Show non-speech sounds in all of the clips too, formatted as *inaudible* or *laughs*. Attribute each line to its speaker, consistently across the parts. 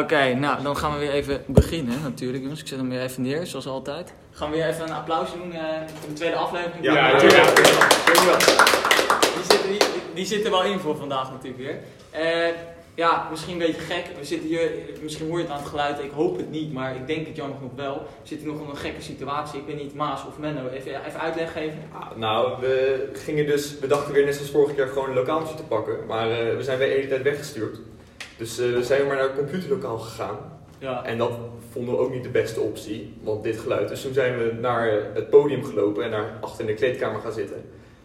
Speaker 1: Oké, nou dan gaan we weer even beginnen natuurlijk jongens. Ik zet hem weer even neer, zoals altijd. Gaan we weer even een applaus doen eh, voor de tweede aflevering?
Speaker 2: Ja,
Speaker 3: Ja,
Speaker 2: natuurlijk.
Speaker 1: Die zit, die, die zit er wel in voor vandaag natuurlijk weer. Eh, ja, misschien een beetje gek. We zitten hier, misschien hoor je het aan het geluid, ik hoop het niet, maar ik denk het jammer genoeg wel. We zitten nog in een gekke situatie. Ik weet niet, Maas of Menno, even, even uitleg geven.
Speaker 2: Ah, nou, we gingen dus, we dachten weer net zoals vorig jaar gewoon een lokaaltje te pakken. Maar eh, we zijn weer de hele tijd weggestuurd. Dus we zijn maar naar het computerlokaal gegaan.
Speaker 1: Ja.
Speaker 2: En dat vonden we ook niet de beste optie, want dit geluid. Dus toen zijn we naar het podium gelopen en naar achter in de kleedkamer gaan zitten.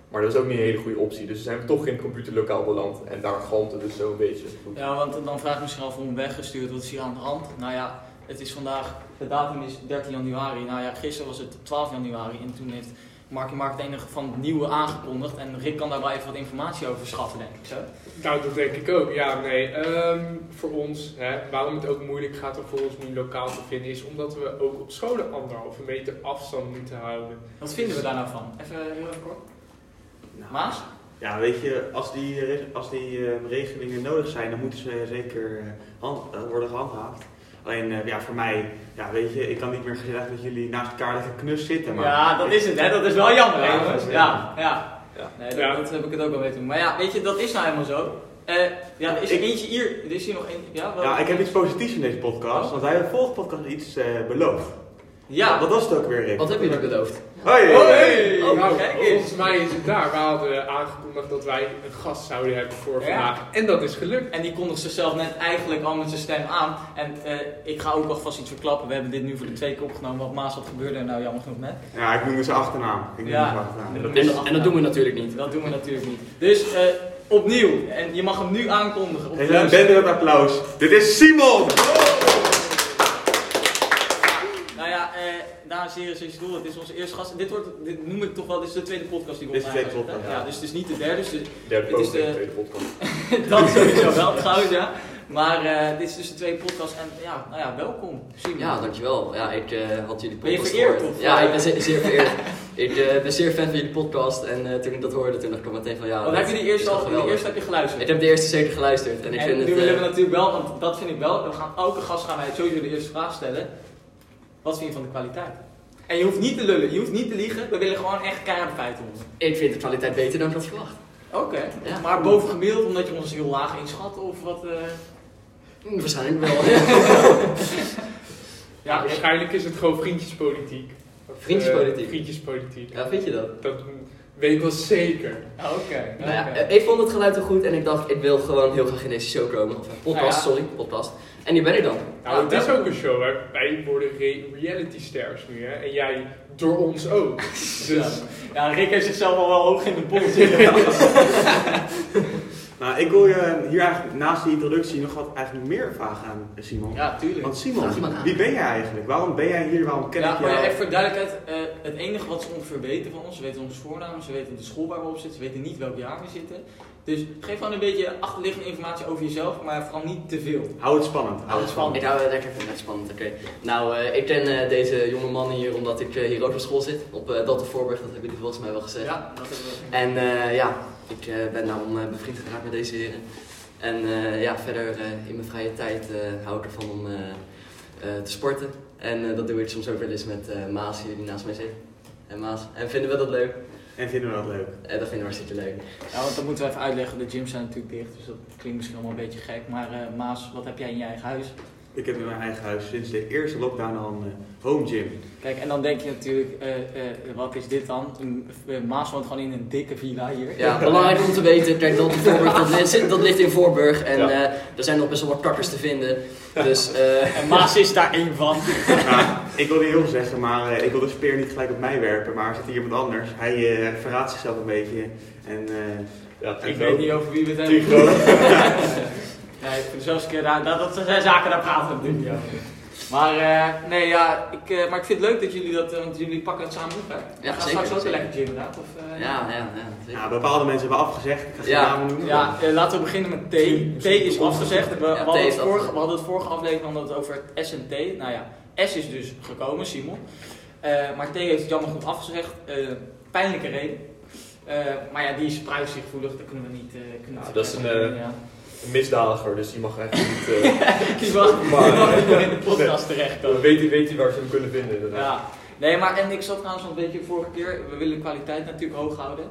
Speaker 2: Maar dat was ook niet een hele goede optie. Dus zijn we toch in het computerlokaal beland. En daar galmt het dus zo een beetje. Goed.
Speaker 1: Ja, want dan vraag ik misschien af om weggestuurd. Wat is hier aan de hand? Nou ja, het is vandaag, de datum is 13 januari. Nou ja, gisteren was het 12 januari. En toen heeft Markie Mark het enige van het nieuwe aangekondigd. En Rick kan daar wel even wat informatie over schaffen, denk ik zo.
Speaker 3: Nou, dat denk ik ook. Ja, nee. ehm, voor ons, hè, waarom het ook moeilijk gaat om voor ons nu lokaal te vinden, is omdat we ook op scholen anderhalve meter afstand moeten houden.
Speaker 1: Wat vinden we daar nou van? Even heel even kort.
Speaker 4: Nou,
Speaker 1: Maas?
Speaker 4: Ja, weet je, als die, re- als die eh, regelingen nodig zijn, dan moeten ze zeker eh, hand- eh, worden gehandhaafd. Alleen, eh, ja, voor mij, ja, weet je, ik kan niet meer gezegd dat jullie naast elkaar lekker knus zitten. Maar
Speaker 1: Ja, dat is het, hè? Dat is wel jammer,
Speaker 4: Ja,
Speaker 1: jongens?
Speaker 4: ja.
Speaker 1: Ja, ja. Nee, dat,
Speaker 3: Ja.
Speaker 1: dat heb ik het ook al weten doen. Maar ja, weet je, dat is nou helemaal zo. Eh, ja, er is er
Speaker 4: Ik-
Speaker 1: eentje hier. Er is hier nog één. Ja, wat-
Speaker 4: Ja, ik heb iets positiefs in deze podcast,
Speaker 1: Oh.
Speaker 4: want wij hebben volgende podcast iets eh, beloofd.
Speaker 1: Ja,
Speaker 4: Wat was het ook weer, Rick?
Speaker 5: Wat hebben jullie beloofd?
Speaker 4: Hoi!
Speaker 1: Oh, hey!
Speaker 3: Oh,
Speaker 1: nou, kijk eens.
Speaker 3: volgens mij is het daar. We hadden aangekondigd dat wij een gast zouden hebben voor
Speaker 1: Ja.
Speaker 3: vandaag. En dat is gelukt.
Speaker 1: En die kondigt zichzelf net eigenlijk al met zijn stem aan. En eh, ik ga ook alvast iets verklappen. We hebben dit nu voor de twee keer opgenomen. Wat Maas, wat gebeurde er nou jammer genoeg met?
Speaker 4: Ja, ik noemde zijn achternaam. Ik noemde
Speaker 1: Ja.
Speaker 4: zijn achternaam.
Speaker 1: En
Speaker 5: En, en dat doen we natuurlijk niet.
Speaker 1: Dat doen we natuurlijk niet. Dus eh, opnieuw. En je mag hem nu aankondigen. Op
Speaker 4: een
Speaker 1: luister-
Speaker 4: bende met applaus. Dit is Simon!
Speaker 1: Nou ja, eh, dames en heren, zoals je doel, het is onze eerste gast. Dit, wordt, dit noem ik toch wel, dit is de tweede podcast die we
Speaker 4: Dit is de
Speaker 1: online
Speaker 4: tweede podcast,
Speaker 1: Ja, dus het is niet de derde. Dus
Speaker 2: Derde
Speaker 1: Het is de-
Speaker 2: tweede podcast. *laughs*
Speaker 1: dat sowieso wel trouwens, ja. Maar eh, dit is dus de tweede podcast. En ja, nou ja, welkom. Simon.
Speaker 5: Ja, dankjewel. Ja, ik eh, had jullie
Speaker 1: Ben je
Speaker 5: podcast
Speaker 1: vereerd, of,
Speaker 5: Ja,
Speaker 1: eh?
Speaker 5: ik ben zeer, zeer vereerd. *laughs* ik eh, ben zeer fan van jullie podcast en eh, toen ik dat hoorde, toen dacht ik al meteen van ja...
Speaker 1: Want
Speaker 5: dat
Speaker 1: heb je die eerste al, die
Speaker 5: geweldig.
Speaker 1: eerste heb je geluisterd?
Speaker 5: Ik heb de eerste zeker geluisterd en ik
Speaker 1: en
Speaker 5: vind
Speaker 1: nu
Speaker 5: het...
Speaker 1: willen
Speaker 5: eh,
Speaker 1: we natuurlijk wel, want dat vind ik wel, we gaan elke gast gaan wij sowieso de eerste vraag stellen. Wat vind je van de kwaliteit? En je hoeft niet te lullen, je hoeft niet te liegen, we willen gewoon echt keiharde feiten horen.
Speaker 5: ik vind de kwaliteit beter dan ik had verwacht.
Speaker 1: Oké,
Speaker 5: Ja.
Speaker 1: maar boven gemiddeld omdat je ons heel laag inschat of wat? eh?
Speaker 5: Hm, waarschijnlijk wel. *laughs*
Speaker 3: Ja, waarschijnlijk is het gewoon vriendjespolitiek. Of,
Speaker 5: Vriendjespolitiek?
Speaker 3: eh, vriendjespolitiek.
Speaker 5: ja, vind je dat?
Speaker 3: Dat weet ik wel zeker.
Speaker 1: Ah, Oké,
Speaker 5: Nou ja, eh, ik vond het geluid wel goed en ik dacht, ik wil gewoon heel graag in deze show komen. Of eh, podcast,
Speaker 1: Nou ja.
Speaker 5: sorry, podcast. En hier ben ik dan.
Speaker 3: Nou, het
Speaker 1: Ja,
Speaker 3: is ook een show, hè. Wij worden re- reality stars nu, hè. En jij door ons ook. *laughs* Dus,
Speaker 1: Ja, Rick heeft zichzelf al wel hoog in de bol zitten. *laughs*
Speaker 4: Nou, ik wil je hier eigenlijk naast die introductie nog wat eigenlijk meer vragen aan Simon.
Speaker 1: ja, tuurlijk.
Speaker 4: Want Simon, wie ben jij eigenlijk? Waarom ben jij hier? Waarom ken
Speaker 1: Ja,
Speaker 4: ik jou?
Speaker 1: even voor duidelijkheid, eh, het enige wat ze ongeveer weten van ons, ze weten onze voornaam, ze weten de school waar we op zitten, ze weten niet welk jaar we zitten. Dus geef gewoon een beetje achterliggende informatie over jezelf, maar vooral niet te veel.
Speaker 4: Hou het spannend. Hou het spannend.
Speaker 5: Ik hou het lekker, vind het spannend, oké. Nou, eh, ik ken eh, deze jonge man hier omdat ik eh, hier ook op school zit, op uh, Dalton Voorburg, dat hebben jullie volgens mij wel gezegd.
Speaker 1: Ja, dat hebben we.
Speaker 5: En eh, ja, ik eh, ben daarom eh, bevriend geraakt met deze heren. En eh, ja, verder eh, in mijn vrije tijd eh, hou ik ervan om eh, eh, te sporten. En eh, dat doe ik soms ook wel eens met eh, Maas hier die naast mij zit. En Maas. En vinden we dat leuk?
Speaker 4: En vinden we dat leuk?
Speaker 5: Eh, dat vinden we hartstikke leuk.
Speaker 1: Ja, want dat moeten we even uitleggen, de gyms zijn natuurlijk dicht, dus dat klinkt misschien allemaal een beetje gek. Maar eh, Maas, wat heb jij in je eigen huis?
Speaker 4: Ik heb in mijn eigen huis sinds de eerste lockdown al een eh, home gym.
Speaker 1: Kijk, en dan denk je natuurlijk, eh, eh, wat is dit dan? Een- Maas woont gewoon in een dikke villa hier.
Speaker 5: Ja, belangrijk om te weten, kijk, Dalton Voorburg, dat, ligt- dat ligt in Voorburg. En
Speaker 2: Ja.
Speaker 5: eh, er zijn nog best wel wat kakkers te vinden. *laughs* Dus eh,
Speaker 1: En Maas is daar één van.
Speaker 4: Ik wil niet heel veel zeggen, maar eh, ik wil de speer niet gelijk op mij werpen. Maar er zit hier iemand anders. Hij eh, verraadt zichzelf een beetje. En eh,
Speaker 2: Ja,
Speaker 1: Ik weet niet over wie we het hebben. *laughs* Nee, zelfs een keer, daar, dat, dat zijn zaken, daar praten natuurlijk. Maar eh, nee, ja, ik, maar ik vind het leuk dat jullie dat, want jullie pakken het samen op, hè?
Speaker 5: Ja,
Speaker 1: gaan
Speaker 5: zeker,
Speaker 1: straks ook
Speaker 5: zeker.
Speaker 1: lekker gym inderdaad, of... eh,
Speaker 5: ja, ja, ja.
Speaker 4: ja, bepaalde mensen hebben afgezegd. Ik ga geen
Speaker 5: Ja.
Speaker 4: namen noemen.
Speaker 1: Ja, laten we beginnen met T. T is afgezegd. We,
Speaker 5: Ja,
Speaker 1: hadden
Speaker 5: is
Speaker 1: het vorige, we hadden het vorige aflevering hadden we het over het S en T. Nou ja, S is dus gekomen, Simon. Eh, maar T heeft het jammer goed afgezegd. Eh, pijnlijke reden. Eh, maar ja, die is privacygevoelig, daar kunnen we niet... kunnen we
Speaker 2: dat is een,
Speaker 1: ja.
Speaker 2: een misdadiger, dus die mag eigenlijk niet... *laughs*
Speaker 1: Die mag, *laughs* die
Speaker 2: Maar-
Speaker 1: mag niet meer in de podcast
Speaker 2: dan
Speaker 1: terechtkomen. *laughs*
Speaker 2: weet hij weet hij waar ze hem kunnen vinden. inderdaad.
Speaker 1: Ja, nee, maar en ik zat trouwens al een beetje vorige keer, we willen de kwaliteit natuurlijk hoog houden.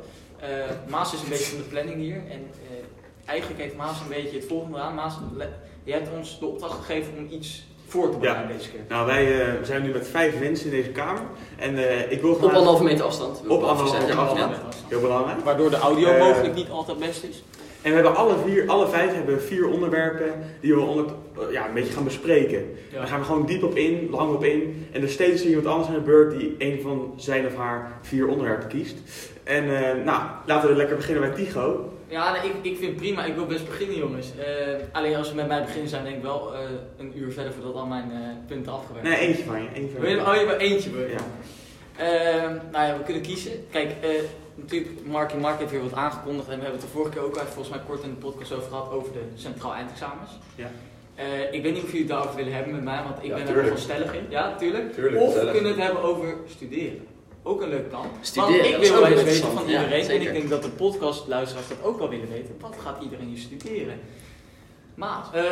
Speaker 1: Maas is een beetje van de planning hier en eigenlijk heeft Maas een beetje het volgende aan. Maas, je hebt ons de opdracht gegeven om iets voor te bereiden deze keer.
Speaker 4: Nou, wij eh, zijn nu met vijf mensen in deze kamer. En eh, ik wil
Speaker 5: Op
Speaker 4: graag...
Speaker 5: anderhalve meter afstand.
Speaker 4: Op anderhalve meter
Speaker 5: Ja.
Speaker 4: afstand. Heel belangrijk.
Speaker 1: Waardoor de audio
Speaker 4: Eh,
Speaker 1: mogelijk niet altijd best is.
Speaker 4: En we hebben alle, vier, alle vijf hebben vier onderwerpen die we onder, eh, ja, een beetje gaan bespreken.
Speaker 1: Ja.
Speaker 4: Daar gaan we gewoon diep op in, lang op in. En er steeds iemand anders aan de beurt die een van zijn of haar vier onderwerpen kiest. En eh, nou, laten we lekker beginnen bij Tigo.
Speaker 1: Ja, nee, ik, ik vind het prima. Ik wil best beginnen, jongens. Eh, alleen als we met mij beginnen, zijn denk ik wel een uur verder voordat al mijn punten afgewerkt
Speaker 4: Nee, eentje van je. Eentje van je.
Speaker 1: oh, je hebt eentje.
Speaker 4: Ja.
Speaker 1: Ehm, nou ja, we kunnen kiezen. Kijk, eh, natuurlijk, Mark en Mark heeft weer wat aangekondigd. En we hebben het de vorige keer ook al even volgens mij kort in de podcast over gehad over de centraal eindexamens.
Speaker 4: Ja.
Speaker 1: Eh, ik weet niet of jullie het daarover willen hebben met mij, want ik
Speaker 2: Ja,
Speaker 1: ben
Speaker 2: tuurlijk.
Speaker 1: er wel stellig in. Ja, tuurlijk.
Speaker 2: Tuurlijk,
Speaker 1: Of we kunnen het hebben over studeren. Ook een leuk plan.
Speaker 5: Studeren,
Speaker 1: Want ik wil wel eens weten van
Speaker 5: Ja,
Speaker 1: iedereen. en ik denk dat de podcastluisteraars dat ook wel willen weten. Wat gaat iedereen hier studeren? Maat. eh,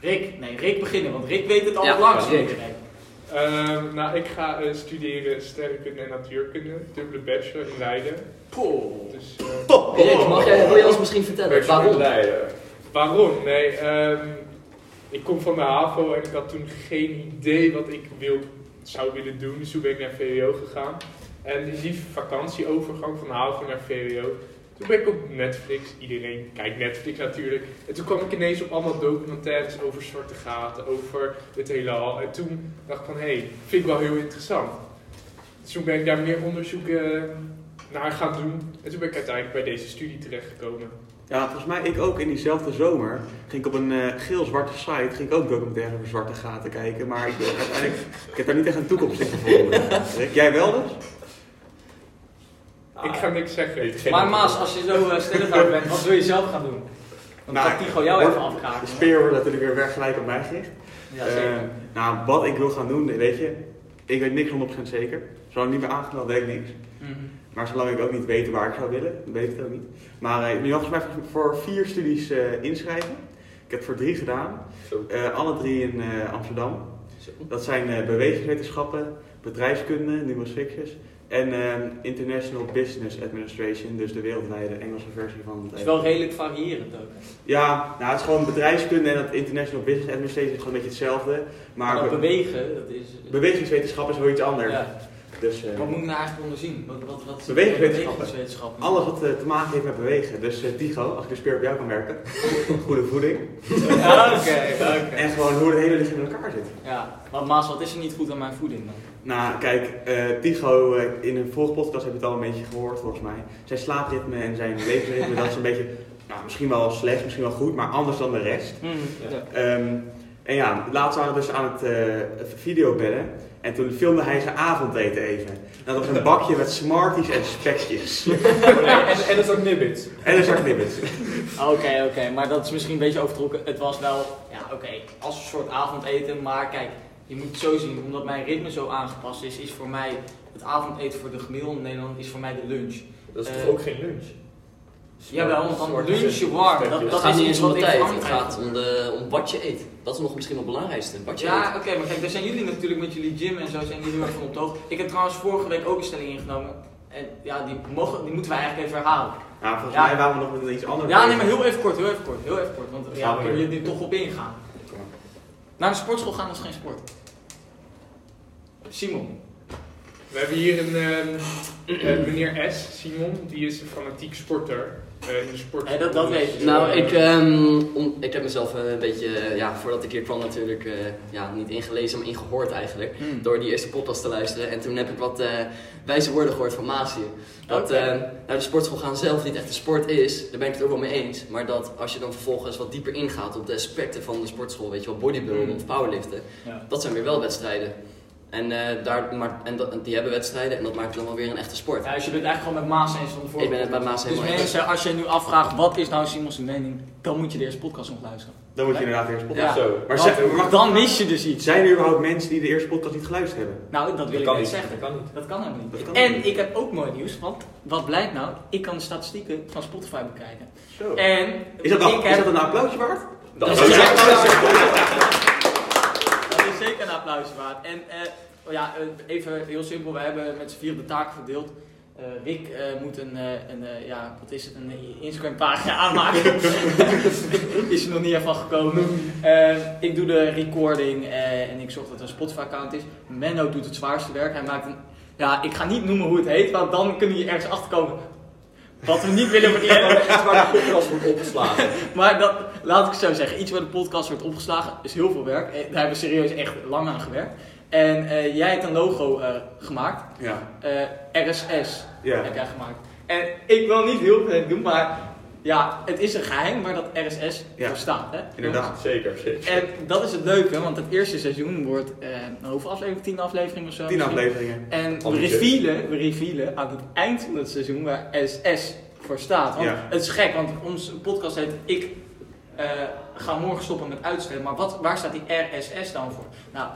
Speaker 1: Rick. Nee, Rick beginnen, want Rick weet het al
Speaker 5: Ja,
Speaker 1: lang.
Speaker 3: Ehm, nou, ik ga eh, studeren sterrenkunde en natuurkunde, dubbele bachelor in Leiden.
Speaker 1: Poh.
Speaker 3: Dus, eh,
Speaker 5: Rick, mag jij, wil je ons misschien vertellen
Speaker 2: Bachelor in
Speaker 5: waarom?
Speaker 2: Leiden.
Speaker 3: waarom? Nee, ehm, ik kom van de HAVO en ik had toen geen idee wat ik wil, zou willen doen, dus toen ben ik naar VWO gegaan. En in die vakantieovergang van HAVO naar VWO, toen ben ik op Netflix, iedereen kijkt Netflix natuurlijk. En toen kwam ik ineens op allemaal documentaires over zwarte gaten, over het heelal. En toen dacht ik van, hé, hey, vind ik wel heel interessant. Dus toen ben ik daar meer onderzoek eh, naar gaan doen. En toen ben ik uiteindelijk bij deze studie terechtgekomen.
Speaker 4: Ja, volgens mij ik ook in diezelfde zomer ging ik op een eh, geel-zwarte site ging ik ook documentaire over zwarte gaten kijken. Maar ik, uiteindelijk, ik heb daar niet echt een toekomst in gevonden. *laughs* Jij wel dus?
Speaker 3: Ik ga niks zeggen.
Speaker 1: Maar. Maas, als je zo uh, bent, wat wil je zelf gaan doen? Want
Speaker 4: Nou,
Speaker 1: gaat Tigo jou even afkraken.
Speaker 4: De speer wordt natuurlijk weer weg gelijk op mij gericht.
Speaker 1: Ja, zeker.
Speaker 4: Eh, nou, wat ik wil gaan doen, weet je, ik weet niks 100% zeker. Zolang ik niet ben aangemeld, weet ik niks.
Speaker 1: Mhm.
Speaker 4: Maar zolang ik ook niet weet waar ik zou willen, dan weet ik het ook niet. Maar eh, ik ben volgens mij voor vier studies eh, inschrijven. Ik heb voor drie gedaan. Eh, alle drie in eh, Amsterdam.
Speaker 5: Zo.
Speaker 4: Dat zijn eh, bewegingswetenschappen, bedrijfskunde, numerus fixus en eh, International Business Administration, dus de wereldwijde Engelse versie van
Speaker 1: Het is wel redelijk variërend ook.
Speaker 4: Ja, nou het is gewoon bedrijfskunde en dat International Business Administration is gewoon een beetje hetzelfde.
Speaker 1: Maar
Speaker 4: Maar
Speaker 1: dat
Speaker 4: be-
Speaker 1: bewegen, dat is...
Speaker 4: bewegingswetenschap is wel iets anders.
Speaker 1: Ja.
Speaker 4: Dus eh,
Speaker 1: Wat moet ik nou eigenlijk onderzien? Wat, wat, wat
Speaker 4: Bewegingswetenschappen.
Speaker 1: bewegingswetenschappen?
Speaker 4: alles wat eh, te maken heeft met bewegen. Dus eh, Tigo, als ik de speer op jou kan werken, *laughs* goede voeding
Speaker 1: Ja, *laughs* Oké, oké.
Speaker 4: en gewoon hoe het hele lichaam in elkaar zit.
Speaker 1: Ja, want Maas, wat is er niet goed aan mijn voeding dan?
Speaker 4: Nou, kijk, eh Tigo, in een vorige podcast heb je het al een beetje gehoord volgens mij. Zijn slaapritme en zijn levensritme, dat is een beetje, nou, misschien wel slecht, misschien wel goed, maar anders dan de rest.
Speaker 1: Ja.
Speaker 4: Ehm, en ja, laatst waren we dus aan het videobellen. En toen filmde hij zijn avondeten even. Nou, dat was een bakje met Smarties en spekjes. *laughs*
Speaker 2: En, en, en dat is ook Nibbits.
Speaker 4: En een zak nibbits.
Speaker 1: Oké, oké, maar dat is misschien een beetje overtrokken. Het was wel, ja, oké, als een soort avondeten, maar kijk, je moet het zo zien, omdat mijn ritme zo aangepast is, is voor mij het avondeten voor de gemiddelde Nederland is voor mij de lunch.
Speaker 2: Dat is
Speaker 1: Eh,
Speaker 2: toch ook geen lunch?
Speaker 1: Jawel, want dan lunch je warm. Dat, is
Speaker 5: niet
Speaker 1: iets wat ik
Speaker 5: tijd, het gaat om, de, om wat je eet. Dat is nog misschien wel het belangrijkste, wat je
Speaker 1: Ja, oké, maar kijk, daar zijn jullie natuurlijk met jullie gym en zo zijn jullie heel erg van op de hoogte. Ik heb trouwens vorige week ook een stelling ingenomen. En ja, die, mogen, die moeten we eigenlijk even herhalen.
Speaker 4: Nou, volgens
Speaker 1: Ja.
Speaker 4: mij waren we nog met iets anders.
Speaker 1: Ja, nee, maar heel even kort, heel even kort, heel even kort. Want ja,
Speaker 2: weer.
Speaker 1: je nu toch op ingaan. Naar de sportschool gaan is geen sport. Simon.
Speaker 3: We hebben hier een ehm, *clears throat* eh, meneer S, Simon, die is een fanatiek sporter in de sport.
Speaker 1: Nee, dat- dat weet ik.
Speaker 5: Nou, ik, ehm, om, ik heb mezelf eh, een beetje, eh, ja, voordat ik hier kwam natuurlijk, eh, ja, niet ingelezen, maar ingehoord eigenlijk. Door die eerste podcast te luisteren. En toen heb ik wat eh, wijze woorden gehoord van Maas hier. Dat
Speaker 1: Oké.
Speaker 5: eh, nou, de sportschool gaan zelf niet echt een sport is, daar ben ik het ook wel mee eens. Maar dat als je dan vervolgens wat dieper ingaat op de aspecten van de sportschool, weet je wel, bodybuilden
Speaker 1: Mm.
Speaker 5: of powerliften,
Speaker 1: Ja.
Speaker 5: dat zijn weer wel wedstrijden. En, eh, daar, maar, en, dat, en die hebben wedstrijden en dat maakt dan wel weer een echte sport.
Speaker 1: Ja, dus je bent eigenlijk gewoon met Maas eens van de vorige
Speaker 5: Ik ben het met. Maas helemaal
Speaker 1: Dus mensen, als je nu afvraagt wat is nou Simons' mening, dan moet je de eerste podcast nog luisteren.
Speaker 4: Dan moet je inderdaad eerst podcast.
Speaker 1: Ja.
Speaker 2: Zo.
Speaker 4: Maar
Speaker 1: Want
Speaker 4: zeg, maar
Speaker 1: dan mis je dus iets.
Speaker 4: zijn er überhaupt mensen die de eerste podcast niet geluisterd hebben?
Speaker 1: Nou, dat wil
Speaker 2: Dat
Speaker 1: ik
Speaker 2: niet.
Speaker 1: zeggen.
Speaker 2: Dat kan niet.
Speaker 1: Dat kan helemaal niet.
Speaker 4: Kan
Speaker 1: en
Speaker 4: niet.
Speaker 1: ik heb ook mooi nieuws, want wat blijkt nou? Ik kan de statistieken van Spotify bekijken.
Speaker 4: Zo.
Speaker 1: En
Speaker 4: Is dat, dan,
Speaker 1: ik
Speaker 4: is
Speaker 1: heb-
Speaker 4: dat een applausje waard?
Speaker 1: Dat
Speaker 2: Dat
Speaker 1: is
Speaker 2: echt
Speaker 1: Dat is zeker een applaus waard. En eh, oh ja, eh, even heel simpel, we hebben met z'n vier de taken verdeeld. Eh, Rick moet een, een ja, wat is het, een Instagram pagina *laughs* aanmaken. *laughs* is er nog niet van gekomen. Ik doe de recording en ik zorg dat er een Spotify account is. Menno doet het zwaarste werk. Hij maakt een, ja, ik ga niet noemen hoe het heet, want dan kunnen je ergens achter komen. Wat we niet willen verkennen.
Speaker 2: iets waar de podcast wordt opgeslagen. *laughs*
Speaker 1: Maar dat, laat ik het zo zeggen, iets waar de podcast wordt opgeslagen is heel veel werk. Eh, Daar hebben we serieus echt lang aan gewerkt. En eh, jij hebt een logo eh, gemaakt.
Speaker 4: Ja.
Speaker 1: RSS
Speaker 4: Ja.
Speaker 1: heb jij gemaakt. En ik wil niet heel veel doen, maar ja, het is een geheim waar dat RSS
Speaker 4: Ja.
Speaker 1: voor staat. Hè?
Speaker 4: Inderdaad.
Speaker 2: Zeker, zeker.
Speaker 1: En dat is het leuke, want het eerste seizoen wordt, eh, nou, hoeveel afleveringen? Tien afleveringen of zo?
Speaker 4: Tien afleveringen.
Speaker 1: En we revealen, we revealen aan het eind van het seizoen waar SS voor staat. Want
Speaker 4: Ja.
Speaker 1: het is gek, want onze podcast heet Ik eh, ga morgen stoppen met uitstellen. Maar wat, waar staat die RSS dan voor? Nou,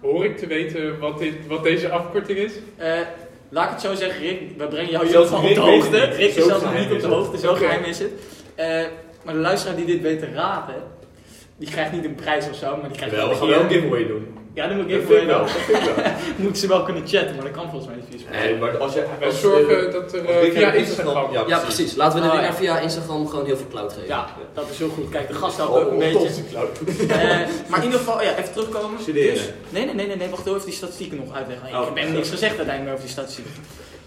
Speaker 3: Hoor ik te weten wat, dit, wat deze afkorting is?
Speaker 1: eh, laat ik het zo zeggen, Rick, we brengen jou hier van op de hoogte. Rick is zelfs nog niet op de hoogte, zo geheim is het. Eh, maar de luisteraar die dit weet te raden, die krijgt niet een prijs of zo, maar die krijgt
Speaker 2: Wel, we
Speaker 1: wel
Speaker 2: gaan wel een giveaway doen.
Speaker 1: Ja, dan moet ik
Speaker 2: Dat
Speaker 1: even
Speaker 2: vind wel.
Speaker 1: wel.
Speaker 2: Dat vind ik wel. *laughs*
Speaker 1: Moeten ze wel kunnen chatten, maar dat kan volgens mij niet via Spotify.
Speaker 2: Nee, maar als je... Als,
Speaker 3: zorgen
Speaker 2: eh,
Speaker 3: dat er eh, via Instagram...
Speaker 2: Ja,
Speaker 5: Ja, precies. Laten we de
Speaker 1: Oh,
Speaker 5: winnaar
Speaker 1: ja.
Speaker 5: via Instagram gewoon heel veel cloud geven.
Speaker 1: Ja, dat is heel goed. Kijk, de gast helpt
Speaker 2: Oh,
Speaker 1: ook een
Speaker 2: oh,
Speaker 1: beetje. *laughs* Eh, maar in ieder geval, ja, even terugkomen.
Speaker 4: Studeren.
Speaker 1: Dus, nee, nee, nee, nee, nee, wacht even die statistieken nog uitleggen. Ik
Speaker 4: Oh,
Speaker 1: heb
Speaker 4: sorry.
Speaker 1: niks gezegd uiteindelijk over die statistieken.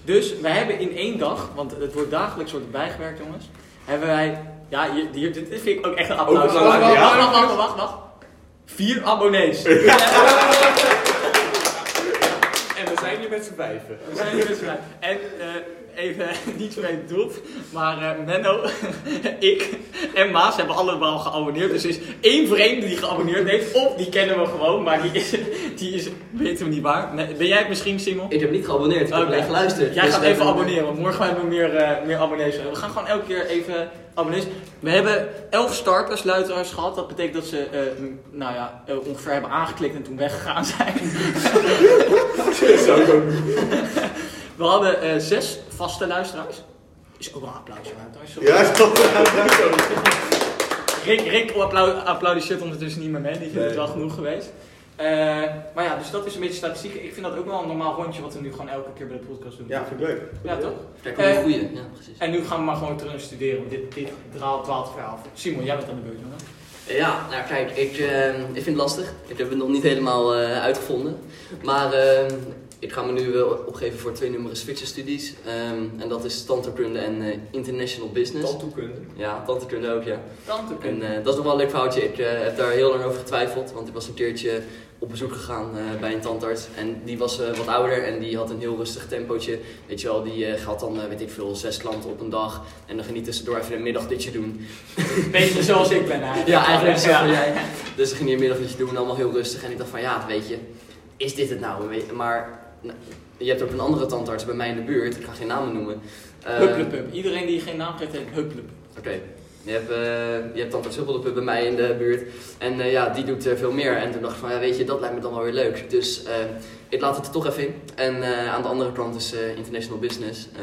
Speaker 1: Dus wij hebben in één dag, want het wordt dagelijks wordt bijgewerkt jongens, hebben wij, ja, hier, dit vind ik ook echt een applaus. Wacht, wacht, wacht, wacht, wacht. Vier abonnees. *laughs*
Speaker 2: En we zijn hier met z'n vijven.
Speaker 1: We zijn hier met z'n vijf. En eh, even *laughs* niet vreemd bedoeld, maar eh, Menno, *laughs* ik en Maas hebben allemaal geabonneerd. Dus er is één vreemde die geabonneerd heeft. Of die kennen we gewoon, maar die is, die is weten we niet waar. Ben jij het misschien, Simon?
Speaker 5: Ik heb niet geabonneerd, ik heb geluisterd.
Speaker 1: Jij
Speaker 5: Dus
Speaker 1: gaat even abonneren, want morgen hebben we meer, eh, meer abonnees. We gaan gewoon elke keer even abonnees. We hebben elf starters, luisteraars gehad. Dat betekent dat ze eh, nou ja, ongeveer hebben aangeklikt en toen weggegaan zijn.
Speaker 2: Dat ik ook.
Speaker 1: We hadden eh, zes vaste luisteraars. Is ook wel een applausje waard.
Speaker 4: Ja, stop.
Speaker 1: Rick, Rick applau- applaudisseert ondertussen niet meer mee. Die vindt het wel genoeg geweest. Eh, maar ja, dus dat is een beetje statistiek. Ik vind dat ook wel een normaal rondje wat we nu gewoon elke keer bij de podcast doen.
Speaker 4: Ja, vind ik leuk.
Speaker 1: Ja, toch?
Speaker 5: Kijk, een
Speaker 1: Eh,
Speaker 5: goeie. Ja, precies.
Speaker 1: En nu gaan we maar gewoon terug studeren. Dit, dit draalt dwaalt ver af. Simon, jij bent aan de beurt, jongen.
Speaker 5: Ja, nou kijk, ik, eh, ik vind het lastig. Ik heb het nog niet helemaal eh, uitgevonden. Maar eh, ik ga me nu wel opgeven voor twee nummeren switcherstudies. Ehm en dat is tandheelkunde en eh, international business.
Speaker 2: Tandtoekunde.
Speaker 5: Ja, tandheelkunde ook, ja.
Speaker 1: Tante
Speaker 5: En eh, dat is nog wel een leuk foutje. Ik eh, heb daar heel lang over getwijfeld, want ik was een keertje op bezoek gegaan bij een tandarts. En die was wat ouder en die had een heel rustig tempootje. Weet je wel, die gaat dan, weet ik veel, zes klanten op een dag. En dan ging hij tussendoor even een middagdutje doen.
Speaker 1: Beetje zoals ik ben eigenlijk. *laughs*
Speaker 5: Ja, eigenlijk zo
Speaker 1: Ja.
Speaker 5: jij. Dus dan ging hij een middagdutje doen, allemaal heel rustig. En ik dacht van, ja, weet je, is dit het nou? Maar je hebt ook een andere tandarts bij mij in de buurt. Ik ga geen namen noemen. Eh,
Speaker 1: Hupplepup. Iedereen die geen naam geeft, heet Hupplepup.
Speaker 5: Oké. Je hebt, uh, je hebt tandarts Huppeldepup bij mij in de buurt. En eh, ja, die doet eh, veel meer. En toen dacht ik van, ja, weet je, dat lijkt me dan wel weer leuk. Dus eh, ik laat het er toch even in. En eh, aan de andere kant is eh, international business. eh,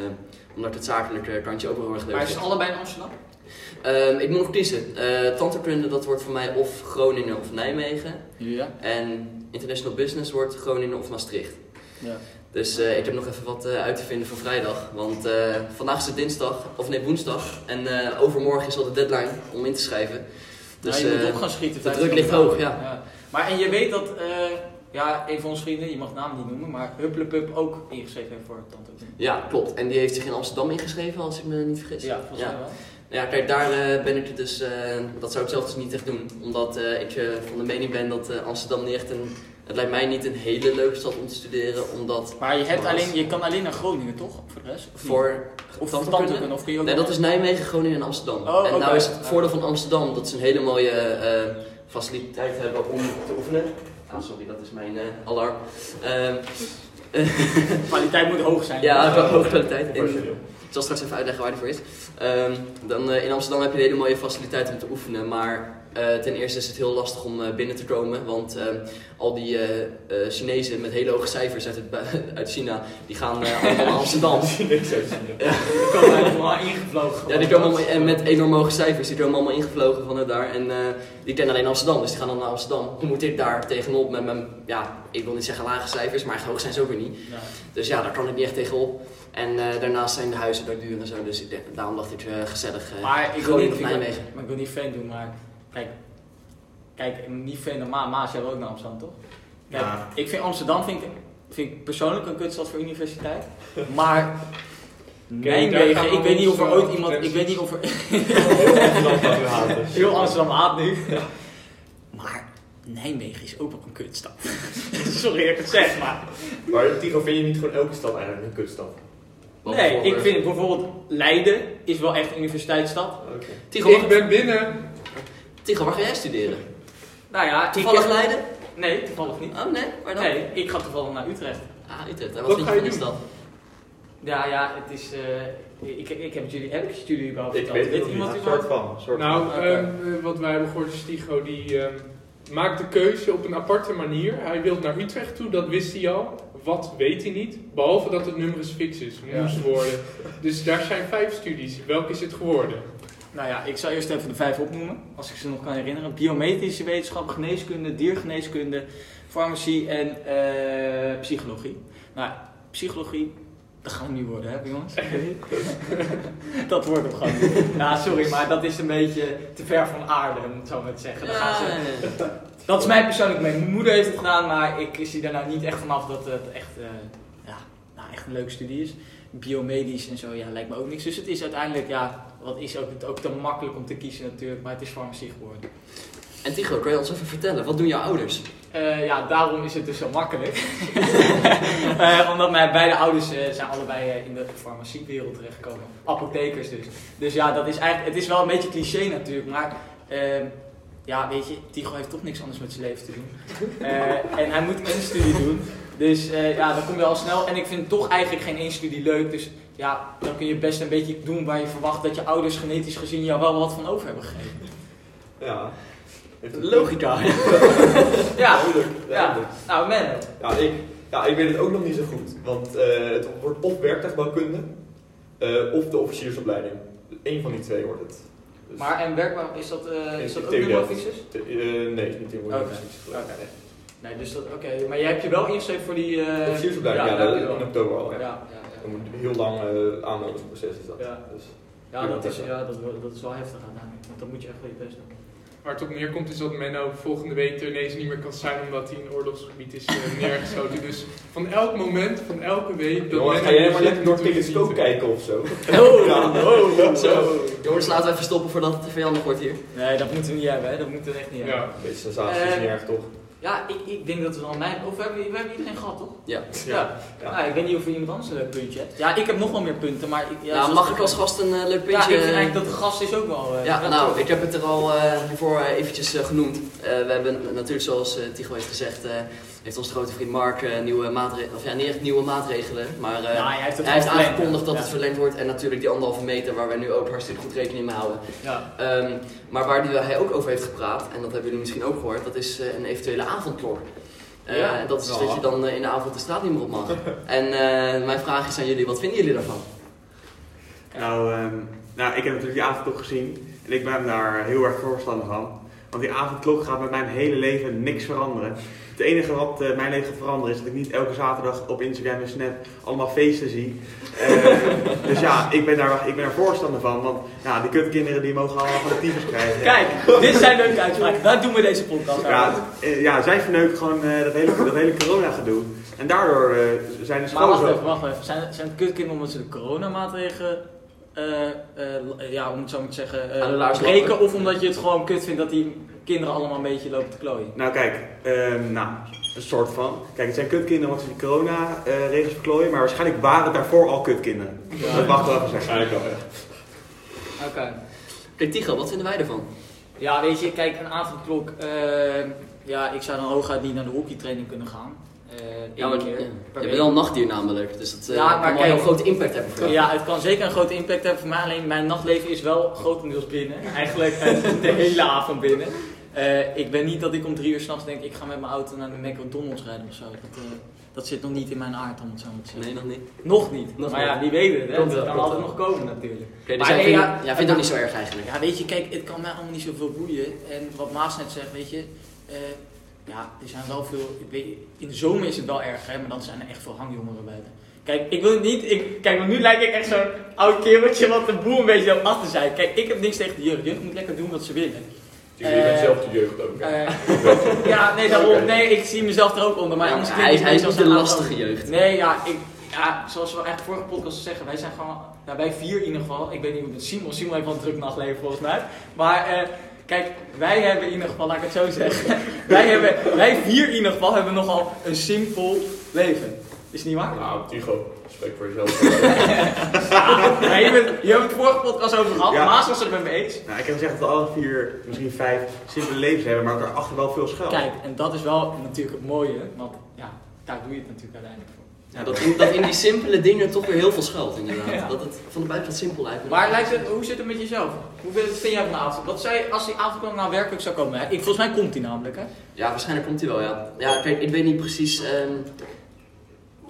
Speaker 5: omdat het zakelijke kantje ook wel heel erg leuk
Speaker 1: Maar is het allebei in Amsterdam?
Speaker 5: Ehm, ik moet nog kiezen. Uh, dat wordt voor mij of Groningen of Nijmegen.
Speaker 1: Ja.
Speaker 5: En international business wordt Groningen of Maastricht.
Speaker 1: Ja.
Speaker 5: Dus uh, ik heb nog even wat uh, uit te vinden voor vrijdag. Want uh, vandaag is het dinsdag, of nee woensdag. En overmorgen is al de deadline om in te schrijven.
Speaker 1: Dus nou, je moet op gaan schieten.
Speaker 5: De druk ligt hoog, ja.
Speaker 1: ja. Maar en je weet dat, ja, een van onze vrienden, je mag naam niet noemen, maar Hupplepup ook ingeschreven heeft voor tandheelkunde.
Speaker 5: Ja, klopt. En die heeft zich in Amsterdam ingeschreven, als ik me niet vergis.
Speaker 1: Ja, volgens mij wel.
Speaker 5: Ja, kijk, daar uh, ben ik dus, uh, dat zou ik zelf dus niet echt doen. Omdat uh, ik van de mening ben dat Amsterdam niet echt een, het lijkt mij niet een hele leuke stad om te studeren. Omdat
Speaker 1: maar je, hebt alleen, je kan alleen naar Groningen toch, voor de rest?
Speaker 5: Of voor
Speaker 1: of tandheelkunde? Of kun je ook
Speaker 5: nee, dat is Nijmegen, Groningen en Amsterdam.
Speaker 1: Oh,
Speaker 5: en
Speaker 1: okay.
Speaker 5: nou is het voordeel van Amsterdam, dat is een hele mooie faciliteit hebben om te oefenen. Ah, sorry, dat is mijn eh, alarm. Ehm, *laughs*
Speaker 1: Kwaliteit moet hoog zijn.
Speaker 5: ja, wel hoge kwaliteit. In- ik zal straks even uitleggen waar die voor is. Ehm, dan, eh, in Amsterdam heb je hele mooie faciliteiten om te oefenen, maar eh, ten eerste is het heel lastig om eh, binnen te komen, want ehm, al die eh, eh, Chinezen met hele hoge cijfers uit, het, *laughs* uit China, die gaan eh, allemaal naar *laughs* Amsterdam.
Speaker 2: Niks uitzien.
Speaker 1: Die komen helemaal ingevlogen.
Speaker 5: Ja, die komen allemaal en met enorm hoge cijfers, die komen allemaal ingevlogen vanuit daar en eh, die kennen alleen Amsterdam, dus die gaan dan naar Amsterdam. Hoe moet ik daar tegenop met mijn, ja, ik wil niet zeggen lage cijfers, maar echt hoog zijn ze ook weer niet.
Speaker 1: Ja.
Speaker 5: Dus ja, daar kan ik niet echt tegenop. En eh, daarnaast zijn de huizen daar duur en zo, dus ik daarom dacht ik eh, gezellig uh,
Speaker 1: Maar ik wil niet, ik maar ik wil niet fan doen, maar kijk, kijk niet fan naar Ma, Maas jij wil ook naar Amsterdam, toch? Kijk,
Speaker 4: Ja.
Speaker 1: ik vind Amsterdam vind ik, vind ik persoonlijk een kutstad voor universiteit, maar Nijmegen, ik weet niet of er ooit iemand, ik weet niet of er heel Amsterdam haat nu, maar Nijmegen is ook wel een kutstad. *laughs* Sorry dat ik het zeg, maar
Speaker 2: Maar Tigo, vind je niet gewoon elke stad eigenlijk een kutstad?
Speaker 1: nee, ik vind bijvoorbeeld Leiden is wel echt een universiteitsstad.
Speaker 2: Oké.
Speaker 5: Tigo,
Speaker 3: Ik ben binnen.
Speaker 5: Tigo, waar ga jij studeren?
Speaker 1: Nou ja,
Speaker 5: Toevallig
Speaker 1: ik,
Speaker 5: Leiden?
Speaker 1: Nee, toevallig niet.
Speaker 5: Oh nee, waar dan?
Speaker 1: Nee, ik ga toevallig naar Utrecht.
Speaker 5: Ah, Utrecht. En wat,
Speaker 3: Wat
Speaker 5: vind
Speaker 3: ga
Speaker 5: je van die
Speaker 3: doen?
Speaker 5: stad?
Speaker 1: Ja, ja, het is. eh, ik, ik heb het jullie, heb ik het jullie überhaupt
Speaker 2: Ik
Speaker 1: verteld?
Speaker 2: weet het
Speaker 1: Weet
Speaker 2: nog
Speaker 1: iemand.
Speaker 4: Een soort van. Soort
Speaker 3: Nou, ehm, eh, wat wij hebben gehoord is Tigo, die ehm, maakt de keuze op een aparte manier. Hij wil naar Utrecht toe, dat wist hij al. Wat weet hij niet, behalve dat het numerus fix is,
Speaker 1: Ja.
Speaker 3: moest worden. Dus daar zijn vijf studies. Welke is het geworden?
Speaker 1: Nou ja, ik zal eerst even de vijf opnoemen, als ik ze nog kan herinneren: biomedische wetenschap, geneeskunde, diergeneeskunde, farmacie en eh, psychologie. Nou, psychologie, dat gaat niet worden, hè, jongens? *laughs* dat wordt hem gewoon niet. Ja, sorry, maar dat is een beetje te ver van aarde, om het zo maar te zeggen. Dat gaan ze-
Speaker 5: Ja,
Speaker 1: Dat is mij persoonlijk mee. Mijn moeder heeft het gedaan, maar ik zie daar nou niet echt vanaf dat het echt, eh, ja, nou, echt een leuke studie is. Biomedisch en zo, ja, lijkt me ook niks. Dus het is uiteindelijk, ja, wat is ook, ook te makkelijk om te kiezen natuurlijk, maar het is farmacie geworden.
Speaker 5: En Tigo, kan je ons even vertellen, wat doen jouw ouders?
Speaker 1: Eh, ja, daarom is het dus zo makkelijk. *laughs* Eh, omdat mijn beide ouders eh, zijn allebei in de farmaciewereld terechtgekomen. Apothekers dus. Dus ja, dat is eigenlijk, het is wel een beetje cliché natuurlijk, maar ehm, ja, weet je, Tigo heeft toch niks anders met zijn leven te doen. En hij moet een studie doen. Dus ja, dan kom je al snel. En ik vind toch eigenlijk geen één studie leuk. Dus ja, dan kun je best een beetje doen waar je verwacht dat je ouders genetisch gezien jou wel wat van over hebben gegeven.
Speaker 2: Ja.
Speaker 5: Logica. *laughs*
Speaker 1: Ja, ja.
Speaker 2: duidelijk.
Speaker 1: Nou, man.
Speaker 2: Ja, ik, ja, ik weet het ook nog niet zo goed. Want eh, het wordt of werktuigbouwkunde eh, of de officiersopleiding. Eén van die twee wordt het. Dus-
Speaker 1: Maar en werkbaar, is dat, eh, is dat ook
Speaker 2: eh, nee, niet in
Speaker 1: Oké. Oké. Nee, dus dat, oké. Maar jij hebt je wel ingeschreven voor die... eh
Speaker 2: Officiersopleiding, ja,
Speaker 1: je
Speaker 2: in oktober al.
Speaker 1: Ja,
Speaker 2: Ja.
Speaker 1: ja, ja.
Speaker 2: Dan moet een heel lang aanmeldingsproces is dat.
Speaker 1: Ja.
Speaker 2: Dus,
Speaker 1: Ja, dat is, ja dat, is wel heftig uiteindelijk. Want dan moet je echt wel je best doen.
Speaker 3: Waar het op neerkomt is dat Menno volgende week er ineens niet meer kan zijn omdat hij in een oorlogsgebied is eh, neergeschoten. Dus van elk moment, van elke week... dat
Speaker 2: Jongens, ga jij maar lekker door telescoop kijken of zo? *laughs*
Speaker 1: Oh,
Speaker 2: Ja.
Speaker 5: Zo. Jongens, laten we even stoppen voordat het te vijandig wordt hier.
Speaker 1: Nee, dat moeten we niet hebben, hè. Dat moeten we echt niet hebben.
Speaker 3: Ja.
Speaker 2: Een beetje sensatie is
Speaker 1: Eh,
Speaker 2: niet erg, toch?
Speaker 1: Ja, ik, ik denk dat we dan mijn... Of we hebben, we hebben iedereen gehad, toch?
Speaker 5: Ja.
Speaker 1: Ja.
Speaker 2: Ja.
Speaker 1: Nou, ik weet niet of er iemand anders een leuk puntje hebt. Ja, ik heb nog wel meer punten, maar... Ik, ja,
Speaker 5: nou, mag ik als gast een eh, leuk puntje...
Speaker 1: Ja, ik vind eigenlijk dat de gast is ook wel... eh,
Speaker 5: Ja, nou, ik heb het er al eh, hiervoor eh, eventjes eh, genoemd. Eh, we hebben natuurlijk, zoals eh Tigo heeft gezegd, eh, heeft onze grote vriend Mark eh, nieuwe maatregelen, of ja, niet echt nieuwe maatregelen, maar eh,
Speaker 1: Ja, hij heeft
Speaker 5: hij aangekondigd dat
Speaker 1: ja.
Speaker 5: het verlengd wordt en natuurlijk die anderhalve meter waar wij nu ook hartstikke goed rekening mee houden.
Speaker 1: Ja.
Speaker 5: Ehm, maar waar die, hij ook over heeft gepraat, en dat hebben jullie misschien ook gehoord, dat is eh, een eventuele avondklok. Eh,
Speaker 1: Ja.
Speaker 5: en dat is dus
Speaker 2: Ja.
Speaker 5: dat je dan in de avond de straat niet meer op mag. *laughs* en eh, mijn vraag is aan jullie, wat vinden jullie daarvan?
Speaker 4: Nou, ehm, nou, ik heb natuurlijk die avondklok gezien en ik ben daar heel erg voorstander van. Want die avondklok gaat met mijn hele leven niks veranderen. Het enige wat eh, mijn leven gaat veranderen is dat ik niet elke zaterdag op Instagram en Snap allemaal feesten zie. Eh, dus ja, ik ben, daar, ik ben er voorstander van. Want ja, die kutkinderen die mogen allemaal van de tyfus krijgen.
Speaker 1: Kijk, dit zijn leuke uitspraken. Daar doen we deze podcast aan.
Speaker 4: Ja, eh, ja, zij verneuken gewoon eh, dat, hele, dat hele corona gedoe. En daardoor eh, zijn de
Speaker 1: Maar
Speaker 4: scholen
Speaker 1: wacht
Speaker 4: zo...
Speaker 1: even, wacht even. Zijn, zijn het kutkinderen omdat ze de coronamaatregelen, eh, eh, ja, om het zo maar te zeggen, eh, breken? Of omdat je het gewoon kut vindt dat die kinderen allemaal een beetje lopen te klooien?
Speaker 4: Nou kijk, ehm, nou, een soort van. Kijk, het zijn kutkinderen omdat ze die corona-regels verklooien, maar waarschijnlijk waren het daarvoor al kutkinderen. Dat mag wel even zeggen.
Speaker 2: Waarschijnlijk wel, ja.
Speaker 1: Oké.
Speaker 5: Kijk, Tigo, wat vinden wij ervan?
Speaker 1: Ja, weet je, kijk, een avondklok. eh, ja, ik zou dan hooguit niet naar de hockeytraining kunnen gaan. Eh
Speaker 5: Ja, maar
Speaker 1: keer
Speaker 5: ja,
Speaker 1: per
Speaker 5: je bent wel een nachtdier namelijk, dus dat eh,
Speaker 1: Ja, maar
Speaker 5: kan wel
Speaker 1: kijk-
Speaker 5: een grote impact hebben voor jou.
Speaker 1: Ja, het kan zeker een grote impact hebben voor mij. Alleen mijn nachtleven is wel grotendeels binnen. Eigenlijk eh, de hele avond binnen. Eh, ik ben niet dat ik om drie uur s'nachts denk, ik ga met mijn auto naar de McDonald's rijden of zo. Dat, eh, dat zit nog niet in mijn aard, om het zo maar te zeggen.
Speaker 5: Nee, nog niet.
Speaker 1: Nog niet.
Speaker 5: Nog
Speaker 1: maar ja, wie weet het. Hè? Dat kan altijd nog komen natuurlijk.
Speaker 5: Dus
Speaker 1: Maar
Speaker 5: jij
Speaker 1: nee,
Speaker 5: vindt,
Speaker 1: ja,
Speaker 5: jij vindt het ook niet zo erg eigenlijk.
Speaker 1: Ja, weet je, kijk, het kan mij allemaal niet zoveel boeien. En wat Maas net zegt, weet je, eh, ja, er zijn wel veel. In de zomer is het wel erg, hè, maar dan zijn er echt veel hangjongeren buiten. Kijk, ik wil het niet. Ik, kijk, want nu lijk ik echt zo'n oud kereltje wat de boel een beetje op achter zijn. Kijk, ik heb niks tegen de jeugd. De jeugd moet lekker doen wat ze willen.
Speaker 2: Je bent
Speaker 1: Eh,
Speaker 2: zelf de jeugd ook.
Speaker 1: Eh, *laughs* *laughs* ja, nee, daarom. Nee, ik zie mezelf er ook onder. Maar
Speaker 5: Ja,
Speaker 1: anders
Speaker 5: hij, hij is niet de
Speaker 1: een
Speaker 5: lastige jeugd.
Speaker 1: Nee, ja, ik, ja, zoals we eigenlijk vorige podcast zeggen, wij zijn gewoon, ja, wij vier in ieder geval, ik weet niet hoe het Simon, Simon heeft wel een druk nachtleven volgens mij, maar eh, kijk, wij hebben in ieder geval, laat ik het zo zeggen, *laughs* wij, hebben, wij vier in ieder geval hebben nogal een simpel leven. Is niet waar?
Speaker 2: Nou, Tigo, spreek voor jezelf. *laughs*
Speaker 1: Ja, je, bent, je hebt het vorige podcast over gehad,
Speaker 4: Ja.
Speaker 1: Maas was het met me eens.
Speaker 4: Nou, ik heb gezegd dat we alle vier, misschien vijf, simpele levens hebben, maar daarachter wel veel schuil.
Speaker 1: Kijk, en dat is wel natuurlijk het mooie, want ja, daar doe je het natuurlijk uiteindelijk voor.
Speaker 5: Ja, dat, in, dat in die simpele dingen toch weer heel veel schuilt inderdaad.
Speaker 1: Ja.
Speaker 5: Dat het van de buitenkant simpel lijkt.
Speaker 1: Maar lijkt het, hoe zit het met jezelf? Hoe vind vind jij van de avond? Wat zei als die avondklok nou werkelijk zou komen? hè? Ik, volgens mij komt die namelijk, hè?
Speaker 5: Ja, waarschijnlijk komt hij wel, ja. Ja, kijk, ik weet niet precies ehm,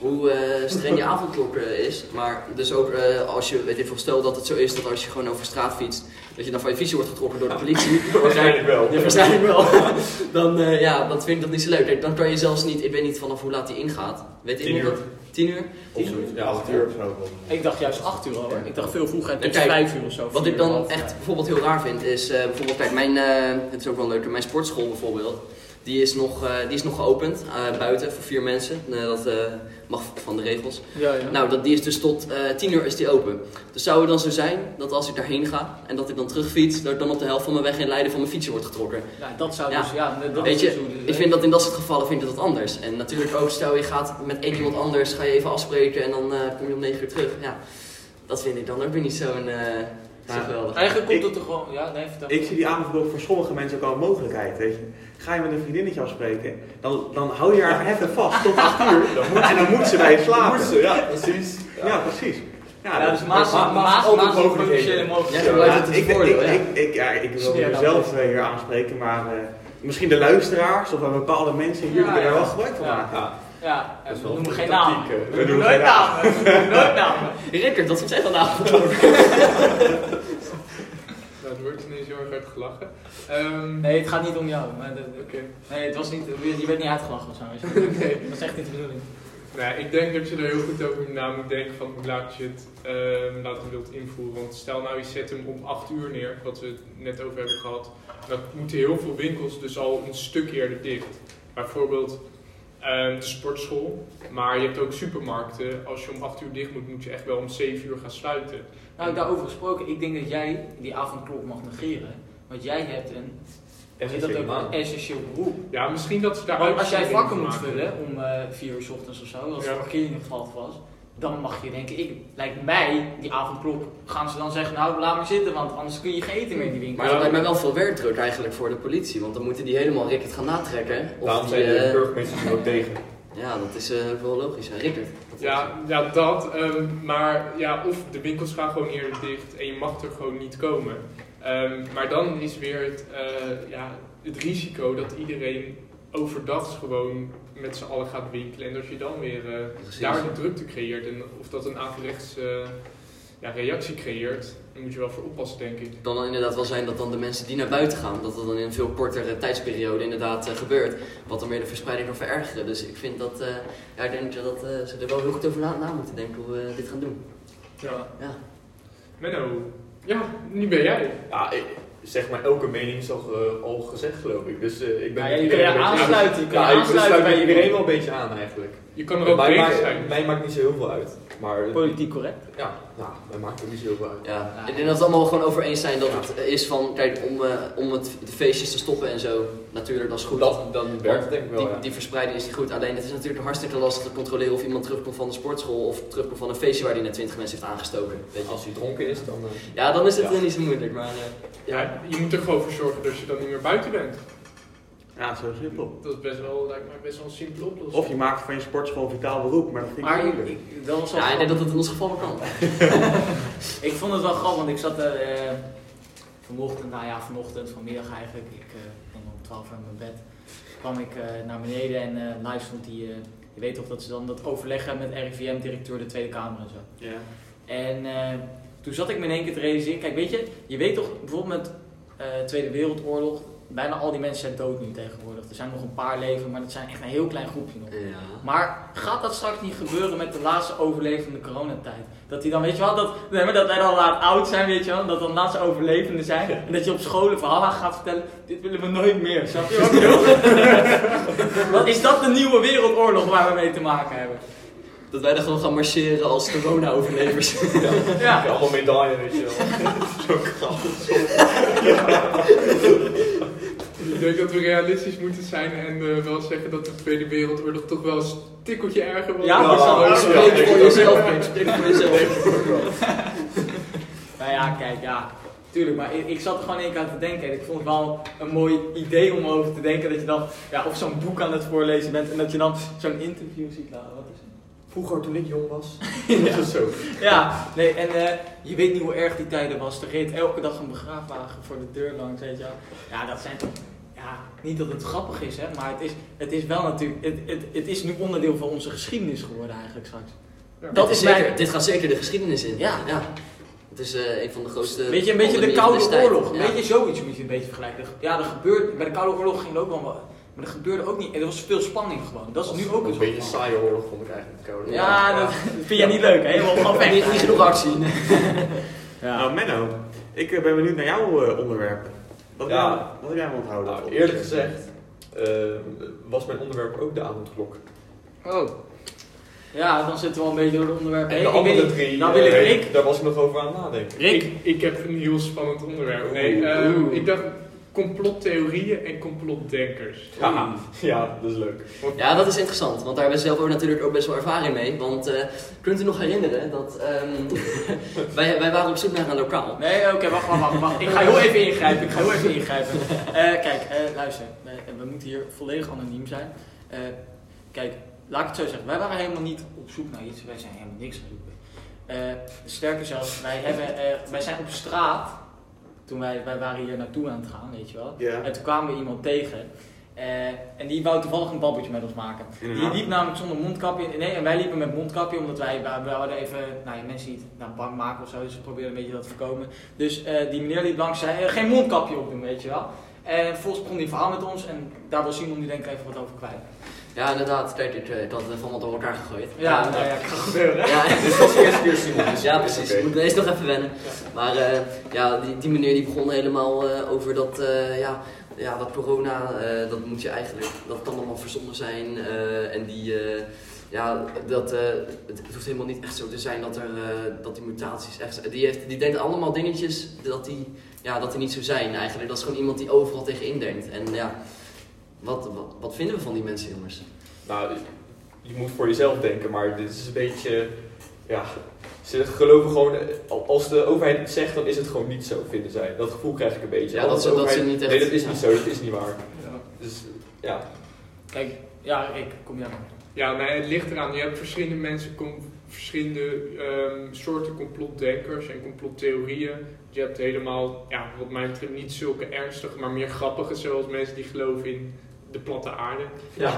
Speaker 5: hoe eh, streng die avondklok eh, is. Maar dus ook eh, als je, weet ik veel, stel dat het zo is dat als je gewoon over straat fietst, dat je dan van je fietsje wordt getrokken door de politie. *laughs*
Speaker 2: Waarschijnlijk wel.
Speaker 5: Ja, waarschijnlijk wel. *laughs* dan, eh, ja, dat vind ik dat niet zo leuk. Kijk, dan kan je zelfs niet, ik weet niet vanaf hoe laat die ingaat. Weet
Speaker 2: Tien
Speaker 5: iemand
Speaker 2: uur.
Speaker 5: dat? 10 uur?
Speaker 2: Of zoiets. Ja,
Speaker 4: acht uur of zo.
Speaker 1: Ik dacht juist 8 uur al, hoor. Ik dacht veel vroeger,
Speaker 5: Kijk,
Speaker 1: 5 uur of zo.
Speaker 5: Wat ik dan echt bijvoorbeeld heel raar vind, is eh, bijvoorbeeld, kijk, mijn, eh, het is ook wel leuk, mijn sportschool bijvoorbeeld, die is nog, eh, die is nog geopend eh, buiten voor vier mensen. Eh, dat eh, mag van de regels.
Speaker 1: Ja, ja.
Speaker 5: Nou, dat, die is dus tot eh 10 uur is die open. Dus zou het dan zo zijn dat als ik daarheen ga en dat ik dan terugfiets, dat ik dan op de helft van mijn weg in Leiden van mijn fietsje wordt getrokken?
Speaker 1: ja, dat zou
Speaker 5: Ja.
Speaker 1: dus, ja, dat
Speaker 5: Weet
Speaker 1: is
Speaker 5: je,
Speaker 1: dus
Speaker 5: Ik vind dat in dat soort gevallen vind ik dat anders. En natuurlijk ook, stel je gaat met één iemand anders, ga je even afspreken en dan eh, kom je om 9 uur terug. Ja, dat vind ik dan ook weer niet zo'n eh zo
Speaker 4: Ja.
Speaker 5: geweldig.
Speaker 1: Eigenlijk komt
Speaker 4: Ik-
Speaker 1: het er gewoon, ja, nee, vertel.
Speaker 4: Ik zie die avondklok voor sommige mensen ook wel een mogelijkheid, weet je. Ga je met een vriendinnetje afspreken, dan, dan hou je haar even vast tot 8 uur. *laughs* en dan moet ze bij je slapen.
Speaker 2: Moet ze, ja, precies.
Speaker 4: Ja, precies. Ja,
Speaker 1: dus Maas,
Speaker 2: maar- maar
Speaker 1: Maas,
Speaker 2: altijd
Speaker 1: Maas is
Speaker 2: mogelijkheden.
Speaker 5: Ja,
Speaker 4: Ja, ik,
Speaker 5: voordeel,
Speaker 4: ik, ik, ik, ja, ik wil mezelf hier aanspreken, maar eh, misschien de luisteraars of bepaalde mensen hier
Speaker 1: Ja,
Speaker 4: kunnen er
Speaker 1: ja.
Speaker 4: wel gebruik van
Speaker 1: Ja.
Speaker 4: maken.
Speaker 2: Ja, is
Speaker 1: we noemen
Speaker 2: een
Speaker 1: geen namen.
Speaker 2: eh.
Speaker 1: We noemen nooit namen. We noemen nooit namen.
Speaker 5: Rickert, dat is echt vandaag. *laughs*
Speaker 3: Nou, het wordt ineens heel erg uit gelachen. Ehm,
Speaker 1: Nee, het gaat niet om jou. Maar de- de-
Speaker 3: Oké.
Speaker 1: nee, het was niet, je werd niet uitgelachen of zo. weet je. *laughs*
Speaker 3: Nee.
Speaker 1: Dat is echt niet de bedoeling.
Speaker 3: Nou, ik denk dat je er heel goed over na moet denken van hoe laat je het ehm, laten wilt invoeren. Want stel nou je zet hem om 8 uur neer, wat we het net over hebben gehad. Dan moeten heel veel winkels dus al een stuk eerder dicht. Bijvoorbeeld ehm, de sportschool. Maar je hebt ook supermarkten. Als je om 8 uur dicht moet, moet je echt wel om 7 uur gaan sluiten.
Speaker 1: Nou, daarover gesproken, ik denk dat jij die avondklok mag negeren. Want jij hebt een, heet dat ook, een essentieel beroep.
Speaker 3: Ja, misschien dat ze daar
Speaker 1: Want als jij vakken moet vullen om eh 4 uur 's ochtends of zo, als
Speaker 3: Ja.
Speaker 1: de parkering geval was, dan mag je denken, ik, lijkt mij, die avondklok, gaan ze dan zeggen, nou laat maar zitten, want anders kun je geen eten meer in die winkel.
Speaker 5: Maar dat lijkt mij wel veel werkdruk eigenlijk voor de politie, want dan moeten die helemaal Rickert gaan natrekken. Of
Speaker 2: Daarom
Speaker 5: die,
Speaker 2: zijn de
Speaker 5: eh,
Speaker 2: burgemeesters er ook tegen.
Speaker 5: ja, dat is eh, wel logisch. hè. Rickert.
Speaker 3: Ja, ja dat. ehm, maar ja, of de winkels gaan gewoon eerder dicht en je mag er gewoon niet komen. Ehm, maar dan is weer het, eh, ja, het risico dat iedereen overdag gewoon met z'n allen gaat winkelen. En dat je dan weer eh, daar de drukte creëert. En of dat een averechts eh, ja, reactie creëert, daar moet je wel voor oppassen, denk ik.
Speaker 5: Het kan dan inderdaad wel zijn dat dan de mensen die naar buiten gaan, dat dat dan in een veel kortere tijdsperiode inderdaad gebeurt. Wat dan weer de verspreiding kan verergeren. Dus ik vind dat, ja, ik denk dat ze er wel heel goed over na, na moeten denken hoe we dit gaan doen.
Speaker 1: Ja.
Speaker 5: Ja.
Speaker 3: Menno, ja, nu ben jij.
Speaker 2: Ja, ik- zeg maar, elke mening is al, ge- al gezegd, geloof ik. Dus eh, ik ben
Speaker 1: Ja, je kan je aansluiten, je kan
Speaker 2: Ja,
Speaker 1: aansluiten
Speaker 2: sluit
Speaker 1: bij je
Speaker 2: iedereen wel een beetje aan eigenlijk.
Speaker 3: Je kan er ook
Speaker 2: mij, maakt-
Speaker 3: zijn.
Speaker 2: mij maakt niet zo heel veel uit. Maar
Speaker 1: Politiek correct.
Speaker 2: ja, nou, mij maakt ook niet zo heel veel uit.
Speaker 5: Ja, ik denk dat we het allemaal gewoon over eens zijn dat het is van, kijk, om, eh, om het, de feestjes te stoppen en zo, natuurlijk, dat is goed.
Speaker 2: Dat, dan werkt het denk ik wel,
Speaker 5: die,
Speaker 2: ja.
Speaker 5: die verspreiding is niet goed. Alleen het is natuurlijk hartstikke lastig te controleren of iemand terugkomt van de sportschool of terugkomt van een feestje waar hij net 20 mensen heeft aangestoken. Weet je.
Speaker 2: Als hij dronken is, dan... eh,
Speaker 5: Ja, dan is het
Speaker 2: Ja.
Speaker 5: niet zo moeilijk, maar eh,
Speaker 3: Ja, je moet er gewoon voor zorgen dat je dan niet meer buiten bent.
Speaker 4: Ja, zo simpel.
Speaker 3: Dat is best wel, lijkt mij best wel een simpele oplossing.
Speaker 4: Of je maakt van je sportschool een vitaal beroep, maar dat vind ik
Speaker 1: Maar ik,
Speaker 4: moeilijk.
Speaker 1: ik, dat was
Speaker 5: ja, ik denk dat het in ons geval wel kan. *laughs*
Speaker 1: Ik vond het wel grappig, want ik zat er eh, vanochtend, nou ja, vanochtend, vanmiddag eigenlijk, ik eh ben om 12 uur in mijn bed, kwam ik eh, naar beneden en eh live stond die, eh, je weet toch dat ze dan dat overleg hebben met RIVM-directeur de Tweede Kamer en zo.
Speaker 4: Ja.
Speaker 1: En toen zat ik me in één keer te realiseren, kijk weet je, je weet toch bijvoorbeeld met Tweede Wereldoorlog, bijna al die mensen zijn dood nu tegenwoordig. Er zijn nog een paar leven, maar dat zijn echt een heel klein groepje nog.
Speaker 5: Ja.
Speaker 1: Maar gaat dat straks niet gebeuren met de laatste overlevende coronatijd? Dat die dan, weet je wel, dat, nee, maar dat wij dan laat oud zijn, weet je wel, dat dan de laatste overlevenden zijn. En dat je op school een verhaal gaat vertellen, dit willen we nooit meer. Snap je wat ik bedoel? *laughs* Wat is dat de nieuwe wereldoorlog waar we mee te maken hebben?
Speaker 5: Dat wij er gewoon gaan marcheren als corona-overlevers. *laughs*
Speaker 1: Ja.
Speaker 2: Allemaal medailles, weet je wel. *laughs* Zo krap.
Speaker 3: Ik denk dat we realistisch moeten zijn en eh, wel zeggen dat de Tweede Wereldoorlog toch wel een tikkeltje erger was.
Speaker 1: Ja, zo.
Speaker 5: Spreek voor jezelf. Spreek voor jezelf.
Speaker 1: Nou ja, kijk, ja. Tuurlijk, maar ik, ik zat er gewoon één keer aan te denken en ik vond het wel een mooi idee om over te denken dat je dan ja, of zo'n boek aan het voorlezen bent en dat je dan zo'n interview ziet. Nou, wat is het?
Speaker 2: Vroeger, toen ik jong was, *laughs*
Speaker 1: Ja.
Speaker 2: was zo.
Speaker 1: Ja, nee, en eh, je weet niet hoe erg die tijden was. Er reed elke dag een begraafwagen voor de deur langs, weet je wel. Ja, dat zijn toch... Ja, niet dat het grappig is, hè, maar het is, het is wel natuurlijk... Het, het, het is nu onderdeel van onze geschiedenis geworden eigenlijk straks.
Speaker 3: Ja.
Speaker 1: Dat
Speaker 5: Dit
Speaker 1: is
Speaker 5: zeker,
Speaker 1: mijn-
Speaker 5: Dit gaat zeker de geschiedenis in.
Speaker 1: Ja.
Speaker 5: Het is eh, een van de grootste.
Speaker 1: Weet je, een beetje de
Speaker 5: van
Speaker 1: Koude. Oorlog.
Speaker 5: Ja.
Speaker 1: Weet je, zoiets moet je een beetje vergelijken. Ja, er gebeurt, bij de Koude Oorlog ging het ook wel wat. Maar er gebeurde ook niet. Er was veel spanning gewoon. Dat is nu ook
Speaker 2: een
Speaker 1: een
Speaker 2: beetje een saaie oorlog, vond ik eigenlijk. Koude.
Speaker 1: Ja, dat *laughs* vind jij niet leuk, hè? Weg.
Speaker 5: Niet, niet genoeg actie. *laughs*
Speaker 1: Ja.
Speaker 4: Nou, Menno, ik eh, ben benieuwd naar jouw eh, onderwerp. Wat, heb
Speaker 2: Ja.
Speaker 4: jij- wat heb jij onthouden?
Speaker 2: Nou, eerlijk gezegd eh, was mijn onderwerp ook de avondklok.
Speaker 1: Oh. Ja, dan zitten we al een beetje door de onderwerpen
Speaker 2: En
Speaker 1: heen.
Speaker 2: de
Speaker 1: Ik weet
Speaker 2: andere drie,
Speaker 1: Nou wil ik
Speaker 2: eh,
Speaker 1: Rick.
Speaker 2: daar was ik nog over aan het nadenken.
Speaker 1: Rick.
Speaker 3: Ik, ik heb een heel spannend onderwerp. Nee, eh,
Speaker 1: oeh.
Speaker 3: ik dacht complottheorieën en complotdenkers.
Speaker 2: Ja, ja, dat is leuk.
Speaker 5: Ja, dat is interessant, want daar hebben we zelf ook natuurlijk ook best wel ervaring mee. Want eh kunt u nog herinneren dat ehm, *laughs* wij, wij waren op zoek naar een lokaal.
Speaker 1: Nee, oké, wacht, wacht, wacht, wacht. Ik ga heel even ingrijpen. Ik ga heel even ingrijpen. Eh, kijk, eh, luister. We, we moeten hier volledig anoniem zijn. Eh, kijk, laat ik het zo zeggen. Wij waren helemaal niet op zoek naar iets. Wij zijn helemaal niks gaan zoeken. Eh, sterker zelfs, wij, hebben, eh, wij zijn op straat. Toen wij, wij waren hier naartoe aan het gaan, weet je wel. En toen kwamen we iemand tegen. eh, en die wou toevallig een babbeltje met ons maken. Die liep namelijk zonder mondkapje. Nee, en wij liepen met mondkapje omdat wij, wij, hadden even, nou ja, mensen niet nou, bang maken of zo. Dus we probeerden een beetje dat te voorkomen. Dus eh, die meneer liep langs zei, eh, geen mondkapje opdoen, weet je wel. En volgens begon die verhaal met ons en daar wil Simon nu denk ik even wat over kwijt.
Speaker 5: Ja, inderdaad. Kijk, ik, eh, ik had het van wat door elkaar gegooid.
Speaker 1: Ja, nou ja, kan gebeuren.
Speaker 5: Ja, *laughs*
Speaker 2: Dit was de eerste keer Simon. dus
Speaker 5: ja precies. Ik moet eerst nog even wennen. Maar eh, ja, die, die meneer die begon helemaal eh, over dat, ja, ja, dat corona, dat moet je eigenlijk, dat kan allemaal verzonnen zijn. en die, ja, dat, het, het hoeft helemaal niet echt zo te zijn dat, er, dat die mutaties echt zijn. Die, heeft, die denkt allemaal dingetjes dat die, ja, dat die niet zo zijn eigenlijk. Dat is gewoon iemand die overal tegen indenkt. En ja, wat, wat, wat vinden we van die mensen jongens?
Speaker 2: Nou, je moet voor jezelf denken, maar dit is een beetje, ja, ze geloven gewoon, als de overheid het zegt, dan is het gewoon niet zo, vinden zij. Dat gevoel krijg ik een beetje.
Speaker 5: Ja, dat ze- dat ze niet echt-
Speaker 2: Nee, dat is
Speaker 5: ja.
Speaker 2: niet zo, dat is niet waar. Dus, ja.
Speaker 1: Kijk, ja, Rick, kom jij maar.
Speaker 3: Ja, nee, het ligt eraan. Je hebt verschillende mensen, verschillende ehm, soorten complotdenkers en complottheorieën. Je hebt helemaal, ja, wat mij betreft niet zulke ernstige, maar meer grappige, zoals mensen die geloven in de platte aarde.
Speaker 2: Ja.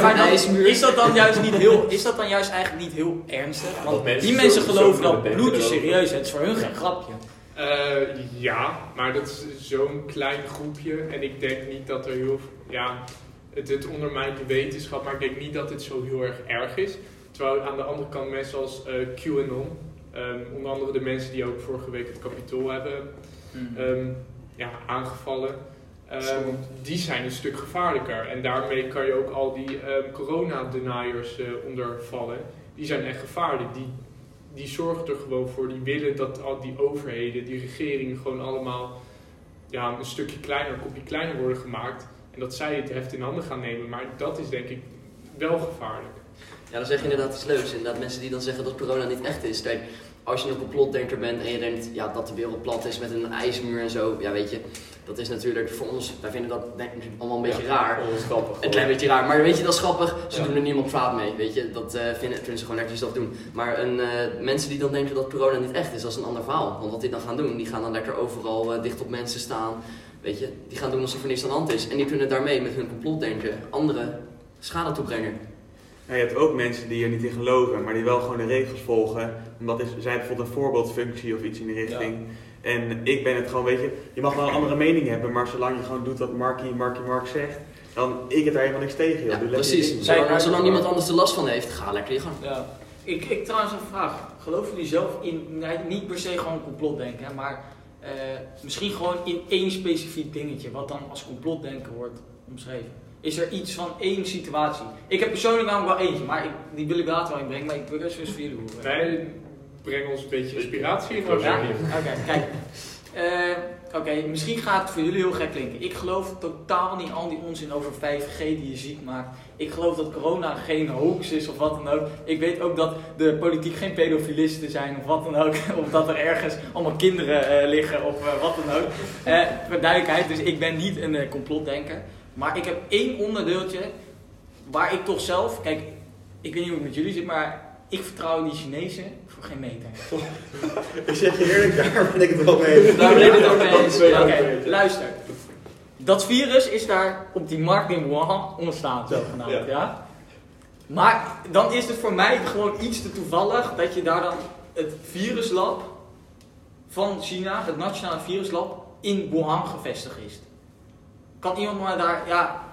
Speaker 1: Maar dan, is dat dan juist niet heel, is dat dan juist eigenlijk niet heel ernstig? Want
Speaker 2: mensen
Speaker 1: die mensen
Speaker 2: zo-
Speaker 1: geloven
Speaker 2: zo
Speaker 1: dat bloed is serieus. Het is voor hun geen grapje.
Speaker 3: Eh, ja, maar dat is zo'n klein groepje. En ik denk niet dat er heel veel. Ja, het, het ondermijnt de wetenschap, maar ik denk niet dat het zo heel erg erg is. Terwijl aan de andere kant mensen als eh, QAnon, ehm, onder andere de mensen die ook vorige week het kapitool hebben
Speaker 1: Hmm.
Speaker 3: ehm, ja, aangevallen. Ehm, die zijn een stuk gevaarlijker. En daarmee kan je ook al die ehm corona-deniers eh, ondervallen. Die zijn echt gevaarlijk. Die, die zorgen er gewoon voor. Die willen dat al die overheden, die regeringen gewoon allemaal ja, een stukje kleiner, een kopje kleiner worden gemaakt. En dat zij het heft in handen gaan nemen. Maar dat is denk ik wel gevaarlijk.
Speaker 5: Ja, dan zeg je inderdaad iets leuks. Inderdaad, mensen die dan zeggen dat corona niet echt is. Kijk, als je een complotdenker bent en je denkt ja, dat de wereld plat is met een ijsmuur en zo. Ja, weet je, dat is natuurlijk voor ons, wij vinden dat allemaal een beetje raar.
Speaker 2: Dat is grappig.
Speaker 5: Een klein beetje raar, maar weet je, dat is grappig. Ze
Speaker 2: Ja.
Speaker 5: doen er niemand kwaad mee, weet je. Dat eh, vinden, ze gewoon netjes zelf doen. Maar een, eh, mensen die dan denken dat corona niet echt is, dat is een ander verhaal. Want wat die dan gaan doen, die gaan dan lekker overal eh, dicht op mensen staan. Weet je, die gaan doen alsof er niks aan de hand is. En die kunnen daarmee met hun complotdenken anderen schade toebrengen.
Speaker 4: Ja, je hebt ook mensen die er niet in geloven, maar die wel gewoon de regels volgen. Omdat is, zij bijvoorbeeld een voorbeeldfunctie of iets in die richting. En ik ben het gewoon, weet je, je mag wel een andere mening hebben, maar zolang je gewoon doet wat Marky, Marky Mark zegt, dan ik heb daar helemaal niks tegen. Joh.
Speaker 5: Ja, precies. Zolang, zolang niemand anders er last van heeft, ga lekker je gang.
Speaker 1: Ja. Ik, ik trouwens een vraag. Geloven jullie zelf in, nee, niet per se gewoon complotdenken, hè, maar eh, misschien gewoon in één specifiek dingetje, wat dan als complotdenken wordt omschreven? Is er iets van één situatie? Ik heb persoonlijk namelijk wel eentje, maar ik, die wil ik later wel inbrengen, maar ik wil eerst eens voor jullie horen.
Speaker 3: Wij brengen ons een beetje inspiratie in.
Speaker 1: Ja? Oké, kijk. Eh, Oké, misschien gaat het voor jullie heel gek klinken. Ik geloof totaal niet al die onzin over 5G die je ziek maakt. Ik geloof dat corona geen hoax is of wat dan ook. Ik weet ook dat de politiek geen pedofilisten zijn of wat dan ook. *laughs* Of dat er ergens allemaal kinderen eh, liggen of eh, wat dan ook. Voor duidelijkheid, dus ik ben niet een complotdenker. Maar ik heb één onderdeeltje waar ik toch zelf... Kijk, ik weet niet hoe het met jullie zit, maar ik vertrouw die Chinezen voor geen meter. *laughs*
Speaker 4: Ik zeg je eerlijk, daar ben ik het wel mee eens.
Speaker 5: Daar ben ik het ook mee eens.
Speaker 1: Oké, luister. Dat virus is daar op die markt in Wuhan ontstaan, zogenaamd, ja.
Speaker 2: Ja.
Speaker 1: Maar dan is het voor mij gewoon iets te toevallig dat je daar dan het viruslab van China, het nationale viruslab, in Wuhan gevestigd is. Kan iemand maar daar, ja,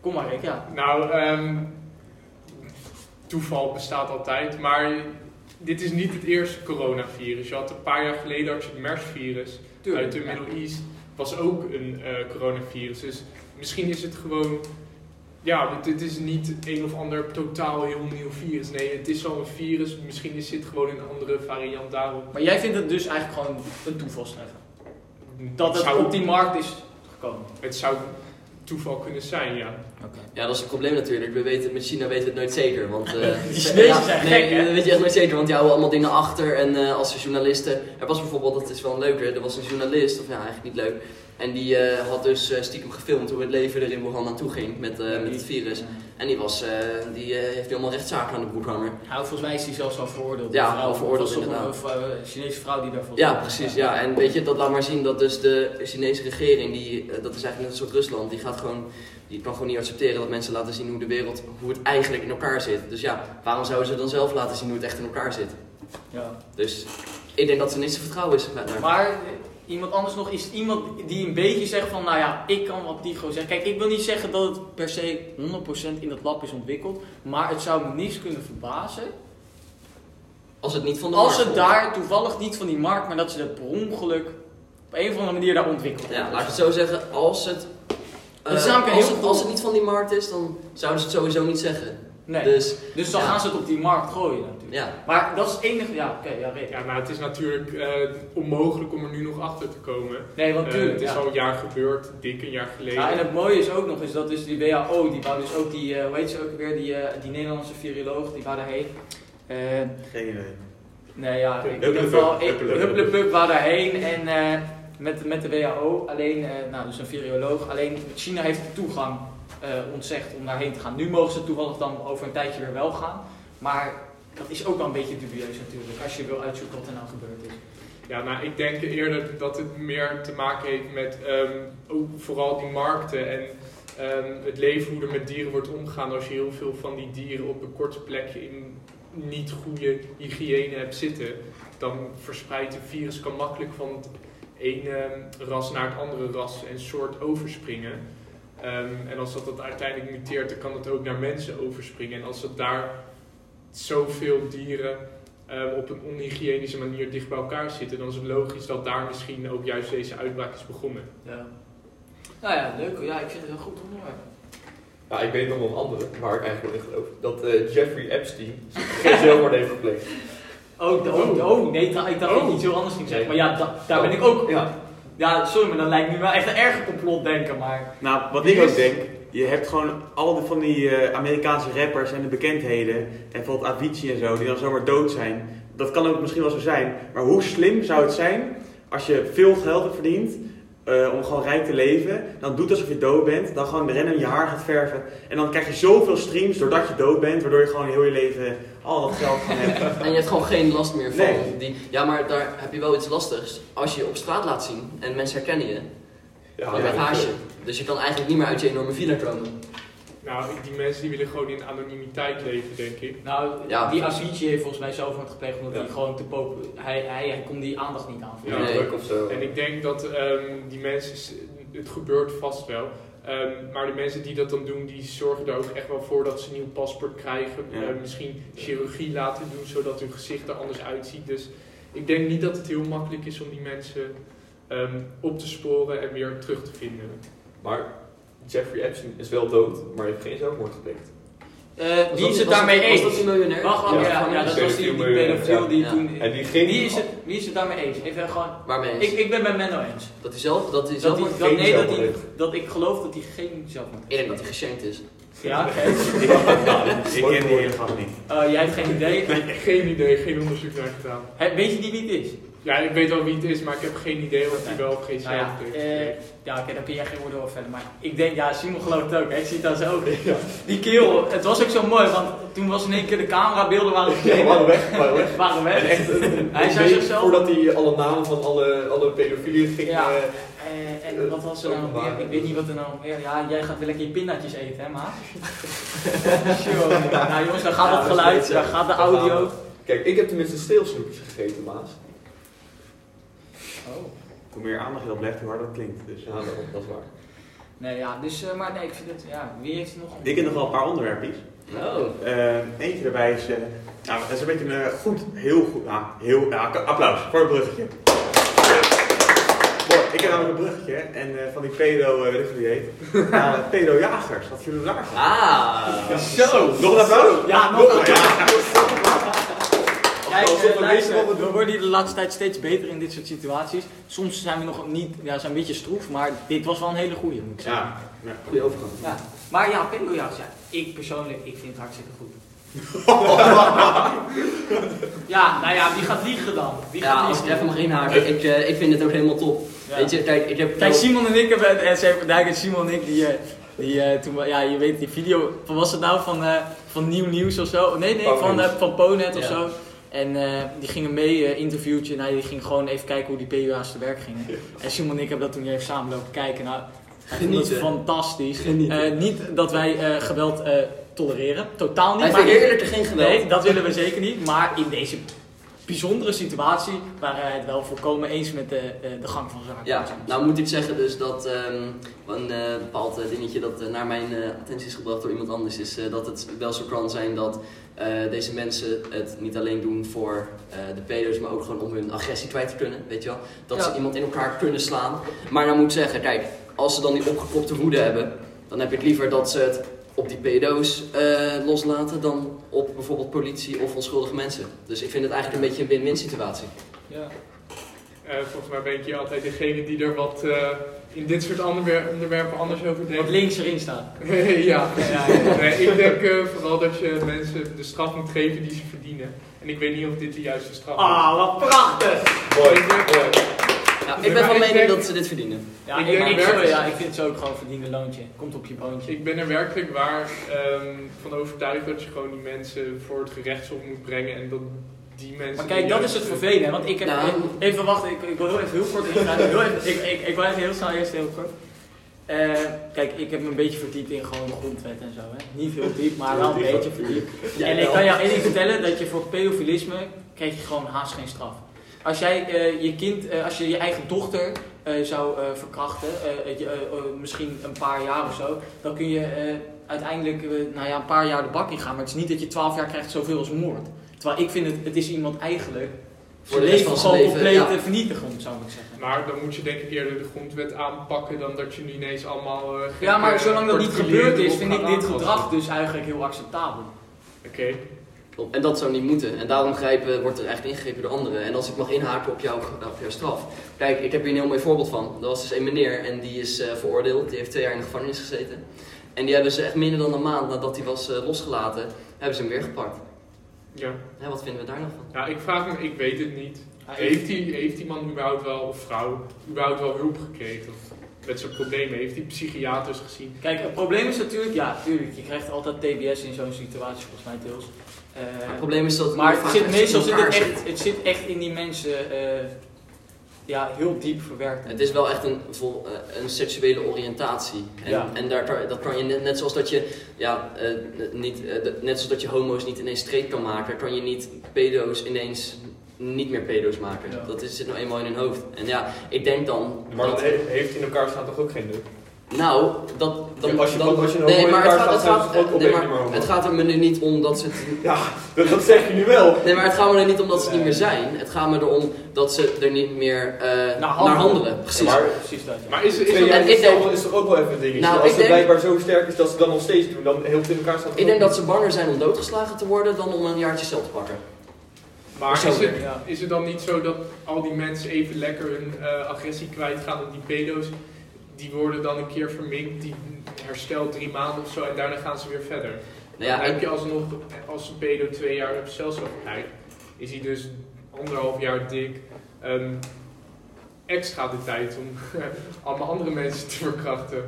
Speaker 1: kom maar Rick, ja.
Speaker 3: Nou, ehm, toeval bestaat altijd, maar dit is niet het eerste coronavirus. Je had een paar jaar geleden had je het MERS-virus uit de
Speaker 1: ja.
Speaker 3: Middle East. was ook een eh, coronavirus. Dus misschien is het gewoon... Ja, dit, is niet een of ander totaal heel nieuw virus. Nee, het is wel een virus. Misschien is dit gewoon een andere variant daarop.
Speaker 1: Maar jij vindt het dus eigenlijk gewoon een toevalstreffer? Dat het
Speaker 3: zou,
Speaker 1: op die markt is
Speaker 3: Het zou toeval kunnen zijn, ja.
Speaker 1: Oké.
Speaker 5: Ja, dat is het probleem natuurlijk. We weten, met China weten we het nooit zeker. Want, *laughs* eh,
Speaker 1: Die Chinezen zijn
Speaker 5: nee,
Speaker 1: gek, hè?
Speaker 5: Dat weet je echt nooit zeker, want die houden allemaal dingen achter. En eh, als journalisten... Er was bijvoorbeeld, dat is wel een leuke, er was een journalist, of ja, eigenlijk niet leuk. En die eh, had dus eh, stiekem gefilmd hoe het leven er in Wuhan naartoe ging met, eh, met het virus. En die, was, eh, die eh, heeft helemaal rechtszaken aan de broek hangen.
Speaker 1: Nou, volgens mij is hij zelfs al veroordeeld.
Speaker 5: Ja,
Speaker 1: Die
Speaker 5: al veroordeeld, inderdaad.
Speaker 1: Uh, Chinese vrouw die daarvoor.
Speaker 5: Ja, precies. Ja. En weet je, dat laat maar zien dat dus de Chinese regering, die, dat is eigenlijk net een soort Rusland, die gaat gewoon, die kan gewoon niet accepteren dat mensen laten zien hoe de wereld, hoe het eigenlijk in elkaar zit. Dus ja, waarom zouden ze dan zelf laten zien hoe het echt in elkaar zit?
Speaker 1: Ja.
Speaker 5: Dus ik denk dat er niks te vertrouwen is.
Speaker 1: Maar iemand anders nog, is het iemand die een beetje zegt van, nou ja, ik kan wat Tigo zeggen. Kijk, ik wil niet zeggen dat het per se 100% in dat lab is ontwikkeld, maar het zou me niks kunnen verbazen
Speaker 5: Als het niet van de
Speaker 1: als het
Speaker 5: komt.
Speaker 1: daar toevallig niet van die markt, maar dat ze het per ongeluk op een of andere manier daar ontwikkeld
Speaker 5: Ja, laat ik het zo zeggen, als het,
Speaker 1: namelijk
Speaker 5: als, het, als het niet van die markt is, dan zouden ze het sowieso niet zeggen.
Speaker 1: Nee.
Speaker 5: Dus
Speaker 1: Dus dan
Speaker 5: ja.
Speaker 1: gaan ze het op die markt gooien natuurlijk.
Speaker 5: ja,
Speaker 1: Maar dat is het enige, ja, oké, ja, Rick.
Speaker 3: Ja, maar het is natuurlijk eh, onmogelijk om er nu nog achter te komen.
Speaker 1: Nee, want
Speaker 3: Eh, het is
Speaker 1: ja.
Speaker 3: al een jaar gebeurd, dik een jaar geleden.
Speaker 1: Ja, en het mooie is ook nog eens dat dus die WHO, die wou dus ook die, eh, hoe heet ze ook weer, die, eh, die Nederlandse viroloog, die wou daarheen. Eh,
Speaker 4: Geen idee.
Speaker 1: nee, ja, ik in ieder geval.
Speaker 2: Huppelepup
Speaker 1: wou daarheen en eh, met, met de WHO, alleen, eh, nou dus een viroloog, alleen China heeft de toegang eh, ontzegd om daarheen te gaan. Nu mogen ze toevallig dan over een tijdje weer wel gaan, maar dat is ook wel een beetje dubieus natuurlijk, als je wil uitzoeken wat er nou gebeurd is.
Speaker 3: Ja, nou, ik denk eerder dat het meer te maken heeft met ehm, vooral die markten en ehm, het leven hoe er met dieren wordt omgegaan. Als je heel veel van die dieren op een korte plekje in niet goede hygiëne hebt zitten, dan verspreidt het virus kan makkelijk van het ene ras naar het andere ras en soort overspringen. Ehm, en als dat, dat uiteindelijk muteert, dan kan het ook naar mensen overspringen. En als het daar zoveel dieren ehm, op een onhygiënische manier dicht bij elkaar zitten, dan is het logisch dat daar misschien ook juist deze uitbraak is begonnen.
Speaker 1: Ja. Nou ja, leuk. Ja, ik vind het een goed onderwerp.
Speaker 2: Ja, ik weet nog wel een andere, waar ik eigenlijk wel in geloof. Dat eh, Jeffrey Epstein geen zelfmoord *laughs* heeft gepleegd.
Speaker 1: Oh, oh, oh nee, ik dacht dat ik iets heel anders ging zeggen. Maar ja, da- daar ben ik ook.
Speaker 2: Ja,
Speaker 1: Ja, sorry, maar dat lijkt nu wel echt een erger complot denken, maar...
Speaker 4: Nou, wat ik ook denk, je hebt gewoon al die van die eh, Amerikaanse rappers en de bekendheden, en bijvoorbeeld Avicii en zo, die dan zomaar dood zijn. Dat kan ook misschien wel zo zijn, maar hoe slim zou het zijn als je veel geld hebt verdiend eh, om gewoon rijk te leven, dan doet alsof je dood bent, dan gewoon rennen je haar gaat verven en dan krijg je zoveel streams doordat je dood bent, waardoor je gewoon heel je leven al dat geld gewoon hebt. *laughs*
Speaker 5: En je hebt gewoon geen last meer van
Speaker 4: Nee.
Speaker 5: die. Ja, maar daar heb je wel iets lastigs. Als je je op straat laat zien en mensen herkennen je,
Speaker 2: ja,
Speaker 5: dan
Speaker 2: ja,
Speaker 5: ja, haast je. Dus je kan eigenlijk niet meer uit je enorme villa komen.
Speaker 3: Nou, die mensen die willen gewoon in anonimiteit leven, denk ik.
Speaker 1: Nou,
Speaker 5: Ja.
Speaker 1: die Avicii heeft volgens mij zelfmoord gepleegd omdat
Speaker 2: Ja.
Speaker 1: hij gewoon te pop... Hij, hij, hij kon die aandacht niet aan.
Speaker 3: Ja.
Speaker 5: Nee.
Speaker 2: druk of zo.
Speaker 3: En ik denk dat ehm, die mensen, het gebeurt vast wel. Ehm, maar de mensen die dat dan doen, die zorgen er ook echt wel voor dat ze een nieuw paspoort krijgen.
Speaker 4: Ja.
Speaker 3: Eh, misschien chirurgie laten doen, zodat hun gezicht er anders uitziet. Dus ik denk niet dat het heel makkelijk is om die mensen ehm, op te sporen en weer terug te vinden.
Speaker 2: Maar Jeffrey Epstein is wel dood, maar heeft geen zelfmoord gepleegd.
Speaker 1: Eh, wie is het daarmee eens?
Speaker 5: Was dat die miljonair?
Speaker 1: Wacht,
Speaker 2: Ja.
Speaker 1: ja, ja, dat was die, die pedofiel die
Speaker 5: Ja.
Speaker 1: toen...
Speaker 2: En die ging...
Speaker 1: Wie is, het, wie is het daarmee eens? Even gewoon...
Speaker 5: Waarmee eens?
Speaker 1: Ik, ik ben met Menno eens.
Speaker 5: Dat hij zelf, dat hij
Speaker 1: Dat
Speaker 5: zelf
Speaker 1: dat, nee, dat,
Speaker 2: heeft.
Speaker 1: dat ik geloof dat hij geen zelfmoord
Speaker 5: Ik denk dat hij geschenkt is.
Speaker 1: Ja, *laughs* oké.
Speaker 4: Ik ken die hele gast niet.
Speaker 1: Eh, jij hebt geen idee. *laughs*
Speaker 3: Geen idee, geen onderzoek naar gedaan.
Speaker 1: Weet je die wie het is?
Speaker 3: Ja, ik weet wel wie het is, maar ik heb geen idee of hij wel of geen
Speaker 1: Nou ja,
Speaker 3: heeft
Speaker 1: eh, ja oké, daar kun jij geen woorden over verder. Maar ik denk, ja, Simon gelooft het ook. Hè? Ik zie het aan zijn ogen. Die kerel, het was ook zo mooi, want toen was in één keer de camerabeelden waren
Speaker 2: Ja, waren weg, waren weg. *laughs*
Speaker 1: waren weg.
Speaker 2: En echt,
Speaker 1: Hij zei zichzelf-
Speaker 2: Voordat hij alle namen van alle, alle pedofielen ging...
Speaker 1: Ja.
Speaker 2: eh,
Speaker 1: Eh, en wat was er nou meer? Ik weet niet wat er nou meer... Ja, jij gaat weer lekker je pindaatjes eten, hè, maat? *laughs* Sure. Nou jongens, daar gaat
Speaker 5: Ja,
Speaker 1: het geluid,
Speaker 5: ja.
Speaker 1: gaat de audio.
Speaker 2: Kijk, ik heb tenminste steelsnoepjes gegeten, Maas.
Speaker 1: Oh.
Speaker 4: Hoe meer aandacht je op legt, hoe harder het klinkt. Dus,
Speaker 2: Ja, dat, dat is waar.
Speaker 1: Nee, ja, dus, eh, maar nee, ik vind het, ja, wie heeft er nog een...
Speaker 4: ik heb nog wel een paar onderwerpjes.
Speaker 5: Oh.
Speaker 4: Eh, eentje daarbij is, eh, nou, dat is een beetje een goed, heel goed, nou, heel, ja, applaus voor het bruggetje. Ik heb namelijk een bruggetje en eh, van die pedo, eh, weet ik hoe die heet, *laughs* pedojagers, wat jullie daarvan?
Speaker 5: Ah.
Speaker 1: Zo!
Speaker 4: Nog een applaus?
Speaker 1: Ja, nog een
Speaker 4: Ja.
Speaker 2: We
Speaker 1: worden hier de laatste tijd steeds beter in dit soort situaties. Soms zijn we nog niet, ja, zijn een beetje stroef, maar dit was wel een hele goeie, moet ik zeggen.
Speaker 4: Ja, ja.
Speaker 5: Goeie overgang.
Speaker 1: Ja. Maar ja, pedojagers, ja, ik persoonlijk, ik vind het hartstikke goed. *laughs* ja, nou ja, wie gaat liegen dan? Wie
Speaker 5: Ja,
Speaker 1: gaat
Speaker 5: als ik even mag inhaken, ik, eh, ik vind het ook helemaal top.
Speaker 1: Ja.
Speaker 5: Weet je, kijk, ik heb...
Speaker 1: Kijk, Simon en ik hebben, en ze hebben, Simon en ik, die, eh, die eh, toen, ja, je weet die video, van was het nou van, eh, van Nieuw Nieuws of zo? Nee, nee, van, eh, van Ponet of
Speaker 5: Ja.
Speaker 1: zo. En eh, die gingen mee, eh, interviewtje, nou, die ging gewoon even kijken hoe die PUA's te werk gingen. En Simon en ik hebben dat toen even samen lopen kijken. Nou,
Speaker 5: Genieten.
Speaker 1: fantastisch. Eh, niet dat wij geweld tolereren, totaal niet.
Speaker 5: Hij
Speaker 1: maar
Speaker 5: verheerlijkt er geen geweld.
Speaker 1: Nee, dat willen we zeker niet. Maar in deze bijzondere situatie wij het wel volkomen eens met de, eh, de gang van zaken.
Speaker 5: Ja, nou moet ik zeggen dus dat ehm, een eh, bepaald eh, dingetje dat naar mijn attentie is gebracht door iemand anders is dat het wel zo kan zijn dat deze mensen het niet alleen doen voor de pedo's, maar ook gewoon om hun agressie kwijt te kunnen, weet je wel. Dat
Speaker 1: Ja.
Speaker 5: ze iemand in elkaar kunnen slaan. Maar dan moet ik zeggen, kijk, als ze dan die opgekropte woede hebben, dan heb ik liever dat ze het op die pedo's eh, loslaten dan op bijvoorbeeld politie of onschuldige mensen. Dus ik vind het eigenlijk een beetje een win-win situatie.
Speaker 1: Ja.
Speaker 3: Eh, volgens mij ben ik hier altijd degene die er wat eh, in dit soort onderwer- onderwerpen anders over
Speaker 1: Wat
Speaker 3: denkt.
Speaker 1: links erin staat.
Speaker 3: ja. *laughs*
Speaker 1: Ja, ja.
Speaker 3: Nee, ik denk vooral dat je mensen de straf moet geven die ze verdienen. En ik weet niet of dit de juiste straf is.
Speaker 1: Ah, wat prachtig!
Speaker 2: Mooi. Mooi.
Speaker 5: Ja, ik ben van
Speaker 3: ik
Speaker 5: mening dat ze dit verdienen.
Speaker 1: Ja,
Speaker 3: Ik
Speaker 1: ik, ik, ja, ik vind het zo ook gewoon verdiende loontje. Komt op je boontje.
Speaker 3: Ik ben er werkelijk waar ehm, van overtuigd dat je gewoon die mensen voor het gerechtshof moet brengen en dat die mensen...
Speaker 1: Maar kijk, dat is het vervelende. Want ik heb.
Speaker 5: Nou.
Speaker 1: Even wachten, ik, ik wil heel even heel kort ingaan. Heel even, ik, ik, ik wil even heel snel eerst heel kort. Eh, kijk, ik heb me een beetje verdiept in gewoon de grondwet en zo. Hè. Niet heel diep, maar wel een beetje verdiept. en ik kan jou één ding vertellen: dat je voor pedofilisme krijg je gewoon haast geen straf. Als jij eh, je kind, eh, als je je eigen dochter eh, zou eh, verkrachten, je, eh, misschien een paar jaar of zo, dan kun je eh, uiteindelijk nou ja, een paar jaar de bak in gaan. Maar het is niet dat je 12 jaar krijgt zoveel als moord. Terwijl ik vind het, het is iemand eigenlijk
Speaker 5: voor van zijn
Speaker 1: gewoon
Speaker 5: leven.
Speaker 1: compleet
Speaker 5: ja.
Speaker 1: vernietigen, zou ik zeggen.
Speaker 3: Maar dan moet je denk ik eerder de grondwet aanpakken dan dat je nu ineens allemaal... eh,
Speaker 1: Ja, maar zolang dat niet gebeurd is, vind ik dit gedrag dus eigenlijk heel acceptabel.
Speaker 3: Oké.
Speaker 5: Klopt. En dat zou niet moeten. En daarom grijpen, wordt er eigenlijk ingegrepen door anderen. En als ik mag inhaken op, jouw op jouw straf. Kijk, ik heb hier een heel mooi voorbeeld van. Dat was dus een meneer en die is eh, veroordeeld. Die heeft twee jaar in de gevangenis gezeten. En die hebben ze echt minder dan een maand nadat hij was eh, losgelaten, hebben ze hem weer gepakt.
Speaker 3: Ja.
Speaker 5: Ja, wat vinden we daar nog van?
Speaker 3: ja, ik vraag me, ik weet het niet. Heeft die, heeft die man überhaupt wel, of vrouw, überhaupt wel hulp gekregen? Met zijn problemen? Heeft hij psychiaters gezien?
Speaker 1: Kijk, het probleem is natuurlijk, ja, tuurlijk, je krijgt altijd TBS in zo'n situatie, volgens mij deels. Eh,
Speaker 5: het probleem is dat het
Speaker 1: maar het zit,
Speaker 5: echt
Speaker 1: meestal
Speaker 5: in
Speaker 1: zit het, echt, het zit echt in die mensen eh, ja, heel diep verwerkt.
Speaker 5: Het is wel echt een, vol, eh, een seksuele oriëntatie. En,
Speaker 1: Ja.
Speaker 5: en daar, kan- dat kan je net, net zoals dat je, ja, eh, niet, net zoals dat je homo's niet ineens straight kan maken, kan je niet pedo's ineens niet meer pedo's maken.
Speaker 1: Ja.
Speaker 5: Dat is, zit nou eenmaal in hun hoofd. En ja, ik denk dan.
Speaker 2: Maar
Speaker 5: dat,
Speaker 2: he- heeft in elkaar staan toch ook geen nut?
Speaker 5: Nou, dat. Dan,
Speaker 2: als je,
Speaker 5: dan,
Speaker 2: als je een
Speaker 5: nee, maar het gaat, het, gaat,
Speaker 2: ze
Speaker 5: nee, maar het er me nu niet om dat ze het *laughs*
Speaker 2: Ja, dat, dat zeg je nu wel.
Speaker 5: Nee, maar het gaat me er niet om dat ze het niet meer zijn. Het gaat me erom dat ze er niet meer eh, naar,
Speaker 1: handelen.
Speaker 5: handelen. Precies.
Speaker 2: Ja, maar
Speaker 1: Precies dat. ja.
Speaker 3: Maar is, is er,
Speaker 5: en
Speaker 2: is,
Speaker 5: denk-
Speaker 2: toch- is toch ook wel even een dingetje.
Speaker 5: Nou,
Speaker 2: Als
Speaker 5: denk-
Speaker 2: blijkbaar zo sterk is dat ze dan nog steeds doen, dan heel het in elkaar staat.
Speaker 5: Ik denk dat ze banger zijn om doodgeslagen te worden dan om een jaartje cel te pakken.
Speaker 3: maar is, het, is het dan niet zo dat al die mensen even lekker hun eh, agressie kwijtgaan en die pedo's, die worden dan een keer verminkt, die herstelt drie maanden of zo en daarna gaan ze weer verder.
Speaker 5: Nou ja,
Speaker 3: dan heb je alsnog, als een pedo twee jaar op celstraf krijgt, is hij dus anderhalf jaar dik. ehm, extra de tijd om *laughs* allemaal andere mensen te verkrachten.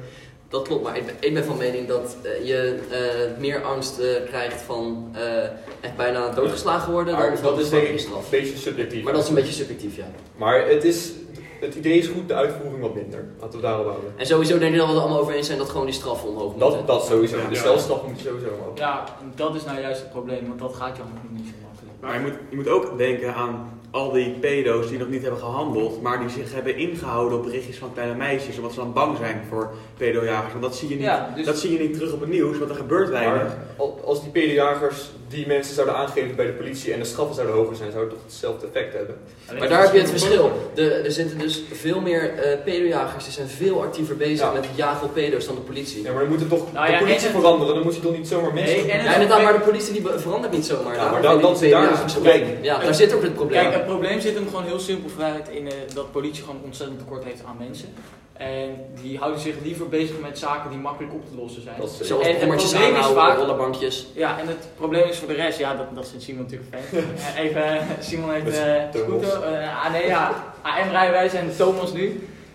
Speaker 5: Dat klopt, maar ik ben, ik ben van mening dat eh, je eh, meer angst eh, krijgt van eh, echt bijna doodgeslagen worden dan
Speaker 2: Maar
Speaker 5: van
Speaker 2: dat is een beetje subjectief.
Speaker 5: Maar dat is een beetje subjectief, ja.
Speaker 2: Maar het, is, het idee is goed, de uitvoering wat minder. Laten we daarop houden.
Speaker 5: En sowieso denk ik dat we het allemaal over eens zijn dat gewoon die straffen omhoog moeten.
Speaker 2: Dat, dat sowieso.
Speaker 3: Ja.
Speaker 2: De
Speaker 3: Ja.
Speaker 2: celstraf moet je sowieso omhoog.
Speaker 1: Ja, dat is nou juist het probleem, want dat gaat je nog niet zo makkelijk.
Speaker 4: Maar je moet, je moet ook denken aan al die pedo's die nog niet hebben gehandeld, maar die zich hebben ingehouden op berichtjes van kleine meisjes, omdat ze dan bang zijn voor pedojagers. Want dat zie je niet,
Speaker 1: Ja, dus-
Speaker 4: dat zie je niet terug op het nieuws, want er gebeurt weinig.
Speaker 2: Maar als die pedojagers die mensen zouden aangeven bij de politie en de straffen zouden hoger zijn, zou het toch hetzelfde effect hebben?
Speaker 5: Maar daar heb je het verschil. De, er zitten dus veel meer eh pedojagers, die zijn veel actiever bezig
Speaker 2: Ja.
Speaker 5: met het jagen op pedo's dan de politie.
Speaker 2: Ja, maar dan moet toch
Speaker 1: Nou
Speaker 2: de
Speaker 1: ja,
Speaker 2: politie veranderen, dan moet je toch niet zomaar mensen...
Speaker 1: Nee, en
Speaker 5: Ja, inderdaad, maar de politie die verandert niet zomaar.
Speaker 2: Ja, maar dan- dan- daar is het probleem.
Speaker 5: Ja, daar zit ook het probleem.
Speaker 1: Kijk, het probleem zit hem gewoon heel simpel vanuit in eh, dat politie gewoon ontzettend tekort heeft aan mensen. En die houden zich liever bezig met zaken die makkelijk op te lossen zijn.
Speaker 2: Dat is-
Speaker 5: Zoals
Speaker 1: En het probleem is
Speaker 5: aanhouden,
Speaker 1: vaak-
Speaker 5: rollerbankjes.
Speaker 1: Ja, en het probleem is voor de rest, ja, dat, dat vindt Simon natuurlijk fijn. *laughs* Eh, Even, eh, Simon heeft eh
Speaker 2: Thomas.
Speaker 1: scooter, eh, ah nee, ja, AM-rijbewijs en Thomas nu.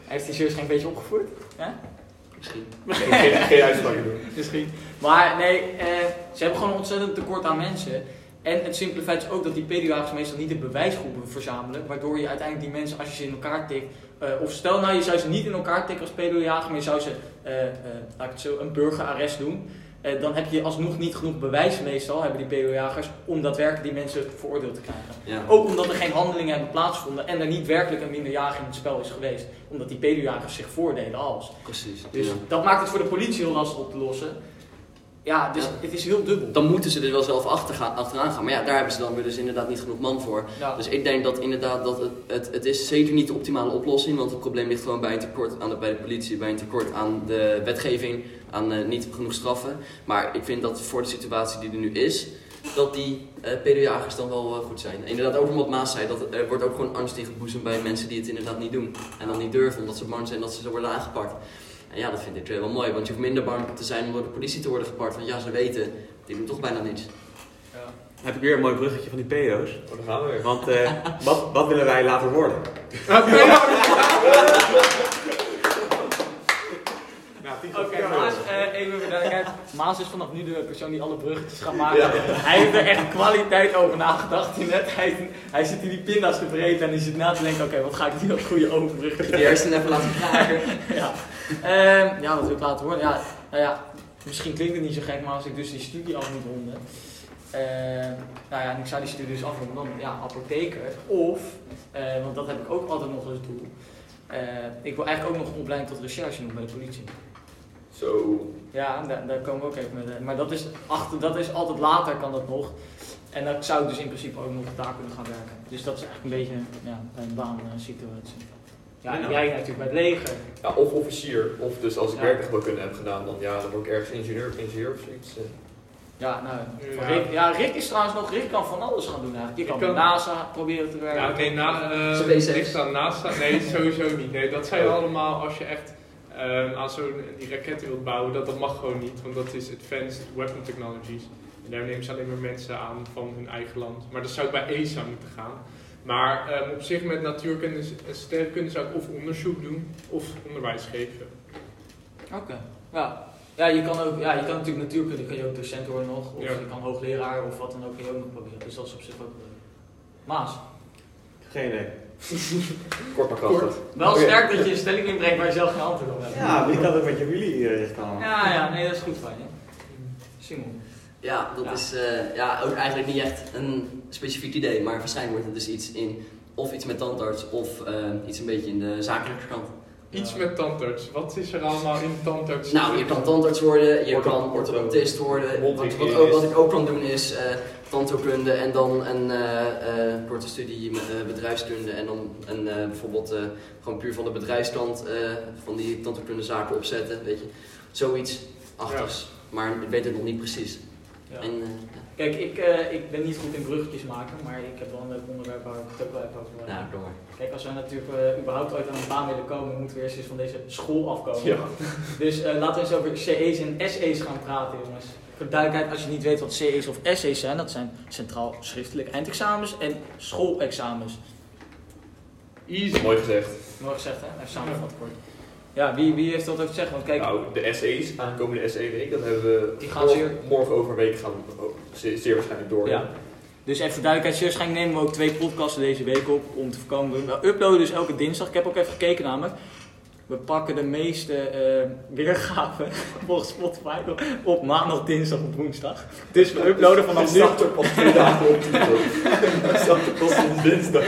Speaker 1: Hij heeft die zus geen beetje opgevoerd, *laughs*
Speaker 5: Misschien.
Speaker 2: geen, geen, *laughs* geen uitspraken doen.
Speaker 1: misschien. Maar nee, eh, ze hebben gewoon een ontzettend tekort aan mensen. En het simpele feit is ook dat die pedojagers meestal niet de bewijsgroepen verzamelen, waardoor je uiteindelijk die mensen, als je ze in elkaar tikt, eh, of stel nou je zou ze niet in elkaar tikken als pedojager, maar je zou ze, eh, eh, laat ik het zo, een burgerarrest doen, eh, dan heb je alsnog niet genoeg bewijs meestal, hebben die pedojagers, om daadwerkelijk die mensen veroordeeld te krijgen.
Speaker 5: Ja.
Speaker 1: Ook omdat er geen handelingen hebben plaatsgevonden en er niet werkelijk een minderjarige in het spel is geweest, omdat die pedojagers zich voordeden als.
Speaker 5: Precies.
Speaker 1: Dus
Speaker 5: Ja.
Speaker 1: dat maakt het voor de politie heel lastig op te lossen. Ja, dus
Speaker 5: Ja.
Speaker 1: het is heel dubbel.
Speaker 5: Dan moeten ze er wel zelf achter gaan, achteraan gaan. Maar ja, daar hebben ze dan weer dus inderdaad niet genoeg man voor.
Speaker 1: Ja.
Speaker 5: Dus ik denk dat inderdaad dat het, het, het is zeker niet de optimale oplossing. Want het probleem ligt gewoon bij een tekort aan de, bij de politie, bij een tekort aan de wetgeving, aan eh, niet genoeg straffen. Maar ik vind dat voor de situatie die er nu is, dat die eh pedojagers dan wel eh, goed zijn. Inderdaad, ook omdat Maas zei, dat er- wordt ook gewoon angst ingeboezemd bij mensen die het inderdaad niet doen. En dan niet durven, omdat ze bang zijn dat ze zo worden aangepakt. En ja, dat vind ik wel mooi, want je hoeft minder bang te zijn om door de politie te worden gepakt. Want ja, ze weten, die doen toch bijna niets.
Speaker 1: Ja.
Speaker 4: Dan heb ik weer een mooi bruggetje van die pedo's.
Speaker 2: Oh, daar gaan we weer.
Speaker 4: Want eh, wat, wat willen wij later worden? *laughs* *laughs* Nou, Tigo,
Speaker 1: Oké,
Speaker 4: vertel
Speaker 1: Maas,
Speaker 4: eens.
Speaker 1: eh, even voor duidelijkheid. Maas is vanaf nu de persoon die alle bruggetjes gaat maken.
Speaker 2: Ja.
Speaker 1: Hij heeft er echt kwaliteit over nagedacht net. Hij, hij zit in die pinda's te vreten en hij zit na te denken, oké, wat ga ik nu als goede overbruggen
Speaker 5: Die hersenen even laten vragen. *laughs*
Speaker 1: ja. Ehm, ja, wat wil ik laten horen? Ja, nou ja, misschien klinkt het niet zo gek, maar als ik dus die studie af moet ronden. ehm, nou ja, en ik zou die studie dus afronden, dan ja, apotheker. Of, eh, want dat heb ik ook altijd nog als doel. eh, ik wil eigenlijk ook nog een opleiding tot recherche doen bij de politie.
Speaker 2: Zo.
Speaker 1: Ja, daar, daar komen we ook even met. eh, Maar dat is, achter, dat is altijd later, kan dat nog. En dan zou ik dus in principe ook nog daar kunnen gaan werken. Dus dat is eigenlijk een beetje ja, een baansituatie. Ja, en
Speaker 4: Ja.
Speaker 1: jij natuurlijk bij het leger.
Speaker 2: Ja, of officier, of dus als ik
Speaker 1: Ja.
Speaker 2: werktuigkunde heb gedaan, dan, ja, dan word ik ergens ingenieur, ingenieur of zoiets. eh.
Speaker 1: Ja, nou,
Speaker 3: Ja.
Speaker 1: Rick, ja, Rick is trouwens nog, Rick kan van alles gaan doen eigenlijk. Je kan,
Speaker 3: kan-
Speaker 1: NASA proberen te werken.
Speaker 3: Ja, nee, na, eh, aan NASA. Nee, sowieso niet. Nee, dat zijn allemaal als je echt ehm, aan zo'n die raketten wilt bouwen, dat, dat mag gewoon niet, want dat is Advanced Weapon Technologies. En daar nemen ze alleen maar mensen aan van hun eigen land. Maar dat zou bij ESA moeten gaan. Maar ehm, op zich met natuurkunde en sterrenkunde zou ik of onderzoek doen of onderwijs geven.
Speaker 1: Oké, ja. Ja, je kan ook, ja, je kan natuurlijk natuurkunde, kun je ook docent worden nog. Of
Speaker 3: Ja.
Speaker 1: je kan hoogleraar of wat dan ook, kun je ook nog proberen. Dus dat is op zich ook leuk. Maas,
Speaker 4: Geen idee. *laughs*
Speaker 2: Kort maar krachtig.
Speaker 3: Kort.
Speaker 1: wel sterk dat je een stelling inbrengt waar je zelf geen antwoord op hebt.
Speaker 4: Ja, ik had ook met jullie eh, gezegd allemaal.
Speaker 1: ja, ja, nee, dat is goed van je. Simon.
Speaker 5: Ja, dat
Speaker 1: Ja.
Speaker 5: is eh, ja, ook eigenlijk niet echt een specifiek idee, maar waarschijnlijk wordt het dus iets in, of iets met tandarts, of eh, iets een beetje in de zakelijke kant.
Speaker 3: Iets
Speaker 1: Ja.
Speaker 3: met tandarts. Wat is er allemaal in tandarts?
Speaker 5: Nou, je kan tandarts worden, je kan orthodontist worden. Wat, wat, ook, wat ik ook kan doen is eh tandheelkunde en dan een eh, eh, korte studie met eh, bedrijfskunde en dan een, eh, bijvoorbeeld eh, gewoon puur van de bedrijfskant eh, van die tandheelkundezaken opzetten, weet je. Zoiets achtigs, maar ik weet het nog niet precies.
Speaker 1: Ja.
Speaker 5: En, eh, ja.
Speaker 1: Kijk, ik, eh, ik ben niet goed in bruggetjes maken, maar ik heb wel een leuk onderwerp waar ik het ook wel even over wil
Speaker 5: nou, door.
Speaker 1: Kijk, als we natuurlijk überhaupt ooit aan een baan willen komen, moeten we eerst eens van deze school afkomen.
Speaker 2: Ja. *laughs*
Speaker 1: Dus eh, laten we eens over CE's en SE's gaan praten, jongens. Voor duidelijkheid, als je niet weet wat CE's of SE's zijn, dat zijn centraal schriftelijk eindexamens en schoolexamens.
Speaker 3: Easy.
Speaker 2: Mooi gezegd.
Speaker 1: Mooi gezegd, hè? Even samenvat kort. Ja, wie, wie heeft dat over te zeggen? Want kijk,
Speaker 2: Nou, de SE's, aankomende SE-week, dat hebben we
Speaker 1: Die gaan
Speaker 2: morgen, over een week gaan zeer, zeer waarschijnlijk door.
Speaker 1: Ja. Dus even voor duidelijkheid, zeer waarschijnlijk nemen we ook twee podcasten deze week op om te voorkomen. We uploaden dus elke dinsdag. Ik heb ook even gekeken namelijk. We pakken de meeste eh, weergaven *laughs* volgens Spotify op, op maandag, dinsdag of woensdag. Dus we uploaden vanaf nu.
Speaker 2: er pas twee dagen op er pas sinds dinsdag.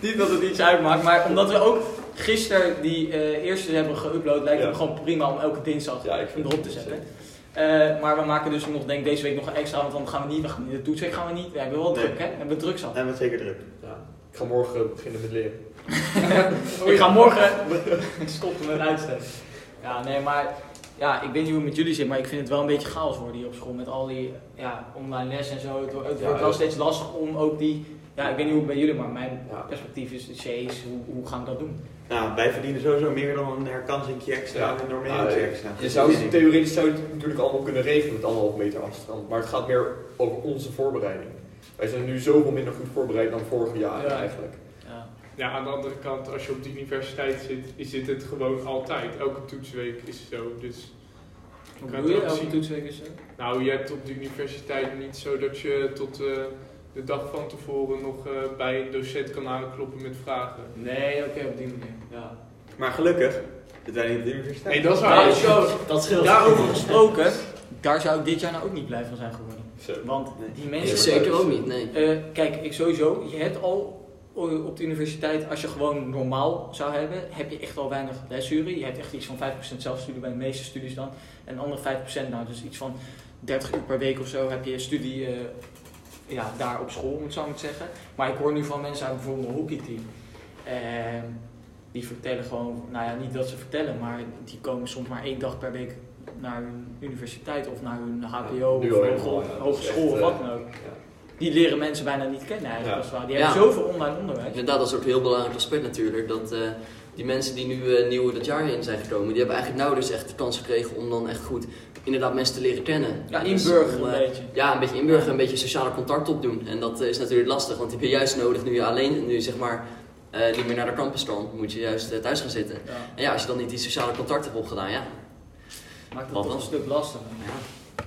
Speaker 1: Niet dat het iets uitmaakt, maar omdat we ook gisteren die eh, eerste hebben geüpload, lijkt het
Speaker 2: Ja.
Speaker 1: gewoon prima om elke dinsdag
Speaker 2: Ja, ik
Speaker 1: erop te zetten. Eh, maar we maken dus nog, denk deze week nog een extra, want dan gaan we niet, we gaan niet de toetsweek gaan we niet. We hebben wel
Speaker 4: Nee.
Speaker 1: druk, hè? We hebben druk zat.
Speaker 4: En wat zeker druk.
Speaker 2: Ja. Ik ga morgen beginnen met leren.
Speaker 1: Ik ga morgen stoppen met uitstellen. Ja, nee, maar ja, ik weet niet hoe het met jullie zit, maar ik vind het wel een beetje chaos worden hier op school met al die ja, online les en zo. Het wordt, het
Speaker 2: Ja,
Speaker 1: wordt wel
Speaker 2: ja.
Speaker 1: steeds lastig om ook die, ja, ik weet niet hoe het bij jullie, maar mijn
Speaker 2: Ja.
Speaker 1: perspectief is C's, hoe, hoe gaan we dat doen?
Speaker 4: Nou, wij verdienen sowieso meer dan een herkansingje extra
Speaker 2: Ja.
Speaker 4: en een
Speaker 2: ja.
Speaker 4: extra.
Speaker 2: Je zou het theoretisch zou je het natuurlijk allemaal kunnen regelen met anderhalf meter afstand. Maar het gaat meer over onze voorbereiding. Wij zijn nu zoveel minder goed voorbereid dan vorige jaren
Speaker 1: Ja.
Speaker 2: eigenlijk.
Speaker 1: Ja.
Speaker 3: Aan de andere kant, als je op de universiteit zit, is dit het gewoon altijd. Elke toetsweek is zo. Dus,
Speaker 1: Hoe
Speaker 3: kan
Speaker 1: doe je elke
Speaker 3: zien.
Speaker 1: toetsweek is zo?
Speaker 3: nou, je hebt op de universiteit niet zo dat je tot eh, de dag van tevoren nog eh, bij een docent kan aankloppen met vragen.
Speaker 1: Nee, oké, op die manier. Ja.
Speaker 4: Maar gelukkig zitten wij niet op de universiteit.
Speaker 3: Nee, dat is
Speaker 1: Nou,
Speaker 3: waar.
Speaker 1: zo,
Speaker 5: Dat scheelt.
Speaker 1: daarover gesproken, daar zou ik dit jaar nou ook niet blij van zijn geworden.
Speaker 2: Zo.
Speaker 1: Want die
Speaker 5: Ja,
Speaker 1: mensen...
Speaker 5: zeker ook niet, nee.
Speaker 1: Eh, kijk, ik sowieso, je hebt al op de universiteit, als je gewoon normaal zou hebben, heb je echt al weinig lesuren. Je hebt echt iets van 5% zelfstudie bij de meeste studies dan. En andere 5%, nou dus iets van 30 uur per week of zo, heb je studie eh, ja, daar op school, om het zo maar zeggen. Maar ik hoor nu van mensen uit bijvoorbeeld een hockeyteam. Ehm, die vertellen gewoon, nou ja, niet dat ze vertellen, maar die komen soms maar één dag per week naar hun universiteit of naar hun HBO of
Speaker 2: ja.
Speaker 1: Hogeschool of
Speaker 2: eh,
Speaker 1: wat dan ook.
Speaker 2: Ja.
Speaker 1: Die leren mensen bijna niet kennen eigenlijk.
Speaker 2: Ja.
Speaker 1: als het ware. Die
Speaker 5: Ja.
Speaker 1: hebben zoveel online onderwijs.
Speaker 5: Inderdaad, dat is ook een heel belangrijk aspect natuurlijk. Dat eh, die mensen die nu eh, nieuw dat jaar in zijn gekomen, die hebben eigenlijk nauwelijks echt de kans gekregen om dan echt goed inderdaad mensen te leren kennen.
Speaker 1: Ja,
Speaker 5: Dus
Speaker 1: inburgeren
Speaker 5: om,
Speaker 1: een
Speaker 5: eh,
Speaker 1: beetje.
Speaker 5: Ja, een beetje inburgeren, een beetje sociale contact opdoen. En dat is natuurlijk lastig, want die heb je juist nodig nu je alleen, nu zeg maar eh, niet meer naar de campus kan, moet je juist thuis gaan zitten.
Speaker 1: Ja.
Speaker 5: En ja, als je dan niet die sociale contact hebt opgedaan, ja.
Speaker 1: Maakt
Speaker 5: Wat
Speaker 1: toch
Speaker 5: dan?
Speaker 1: een stuk lastiger.
Speaker 5: ja.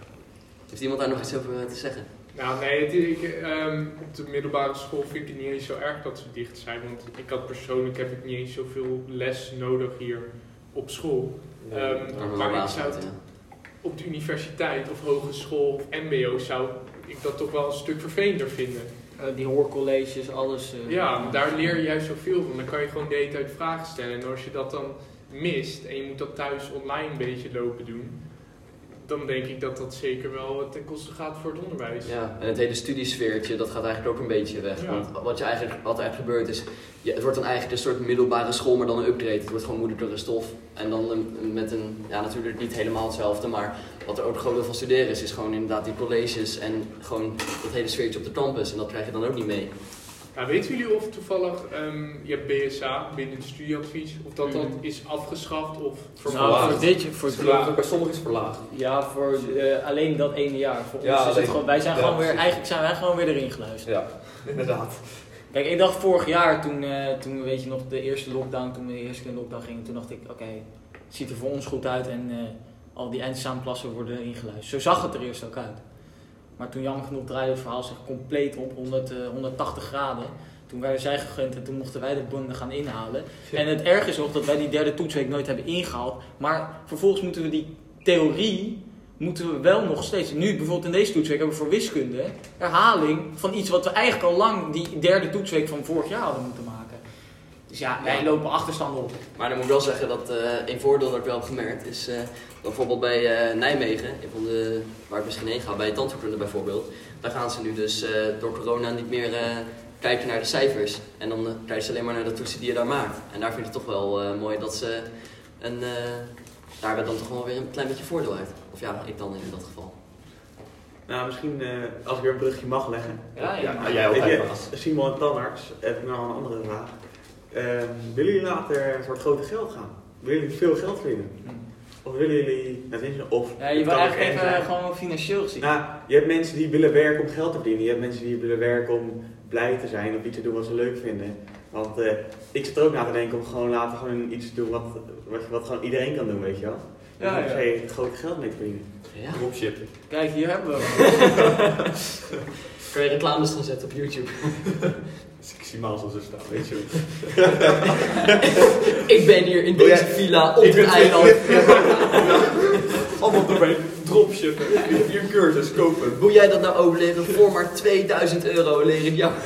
Speaker 5: Heeft iemand daar nog iets over te zeggen?
Speaker 3: Nou, nee, het, ik, ehm, op de middelbare school vind ik het niet eens zo erg dat ze dicht zijn. Want ik had persoonlijk heb ik niet eens zoveel les nodig hier op school.
Speaker 2: Nee.
Speaker 3: Ehm, maar ik zou op de universiteit of hogeschool of mbo zou ik dat toch wel een stuk vervelender vinden.
Speaker 1: Eh, die hoorcolleges, alles. eh,
Speaker 3: Ja, daar leer je juist zoveel van. Dan kan je gewoon de hele tijd vragen stellen. En als je dat dan mist en je moet dat thuis online een beetje lopen doen, dan denk ik dat dat zeker wel ten koste gaat voor het onderwijs.
Speaker 5: Ja, en het hele studiesfeertje, dat gaat eigenlijk ook een beetje weg.
Speaker 3: Ja.
Speaker 5: Want wat, je eigenlijk, wat er eigenlijk gebeurt is, je, het wordt dan eigenlijk een soort middelbare school, maar dan een upgrade. Het wordt gewoon moeilijkere stof. En dan een- met een, ja natuurlijk niet helemaal hetzelfde, maar wat er ook groot deel van studeren is, is gewoon inderdaad die colleges en gewoon dat hele sfeertje op de campus. En dat krijg je dan ook niet mee.
Speaker 3: Ja, weten jullie of toevallig, ehm, je hebt BSA, binnen het studieadvies, of dat dat
Speaker 1: Mhm.
Speaker 3: is afgeschaft of
Speaker 1: Nou,
Speaker 2: verlaagd.
Speaker 1: voor dit, voor
Speaker 2: dat bij sommigen is verlaagd.
Speaker 1: Ja, voor eh, alleen dat ene jaar. Voor
Speaker 2: Ja,
Speaker 1: ons is het gewoon, wij zijn
Speaker 2: ja,
Speaker 1: gewoon weer,
Speaker 2: precies.
Speaker 1: eigenlijk zijn wij gewoon weer erin geluisterd.
Speaker 2: Ja, inderdaad.
Speaker 1: Kijk, ik dacht vorig jaar, toen, eh, toen weet je nog de eerste lockdown, toen we de eerste keer in lockdown gingen, toen dacht ik, oké, het ziet er voor ons goed uit en eh, al die eindexamenplassen worden erin geluisterd. Zo zag het er eerst ook uit. Maar toen jammer genoeg draaide het verhaal zich compleet op 100, eh, 180 graden. Toen werden zij gegund en toen mochten wij de bonden gaan inhalen. En het erg is nog dat wij die derde toetsweek nooit hebben ingehaald. Maar vervolgens moeten we die theorie, moeten we wel nog steeds. Nu bijvoorbeeld in deze toetsweek hebben we voor wiskunde herhaling van iets wat we eigenlijk al lang die derde toetsweek van vorig jaar hadden moeten maken. Dus ja, wij
Speaker 5: Ja.
Speaker 1: lopen achterstand op.
Speaker 5: Maar dan moet ik wel zeggen dat eh, een voordeel dat ik wel heb gemerkt is eh, bijvoorbeeld bij eh, Nijmegen, de, waar ik misschien heen ga, bij tandheelkunde bijvoorbeeld. Daar gaan ze nu dus eh, door corona niet meer eh, kijken naar de cijfers. En dan kijken ze alleen maar naar de toetsen die je daar maakt. En daar vind ik het toch wel eh, mooi dat ze een, eh, daar hebben we dan toch wel weer een klein beetje voordeel uit. Of ja, ik dan in dat geval.
Speaker 4: Nou, misschien eh, als ik weer een brugje mag leggen.
Speaker 1: Ja, ja.
Speaker 2: Ja, jij altijd
Speaker 4: je,
Speaker 2: baas.
Speaker 4: Simon en Tandarts, heb ik nog een andere vraag. Ehm, willen jullie later voor het grote geld gaan? Willen jullie veel geld verdienen? Of willen jullie, nou, je, of
Speaker 1: Ja, je wil
Speaker 4: kan
Speaker 1: eigenlijk even
Speaker 4: zijn.
Speaker 1: gewoon financieel gezien.
Speaker 4: Nou, je hebt mensen die willen werken om geld te verdienen. Je hebt mensen die willen werken om blij te zijn of iets te doen wat ze leuk vinden. Want eh, ik zit er ook na te denken om gewoon later gewoon iets te doen wat, wat, wat gewoon iedereen kan doen, weet je wel.
Speaker 1: Ja,
Speaker 4: Ja, se het grote geld mee te verdienen.
Speaker 5: Ja.
Speaker 2: Dropshipping.
Speaker 1: Kijk, hier hebben we. *laughs*
Speaker 5: Kun je reclames gaan zetten op YouTube? *laughs*
Speaker 2: Dus ik zie Maas al zo staan, weet je wel. *laughs*
Speaker 5: ik ben hier in
Speaker 4: Wil
Speaker 5: deze
Speaker 4: jij-
Speaker 5: villa op
Speaker 2: Ik
Speaker 5: het eiland. *laughs*
Speaker 2: Allemaal erbij. Dropshippen. Hier een cursus kopen.
Speaker 5: Hoe jij dat nou ook leren voor maar 2000 euro leer ik jou. *laughs*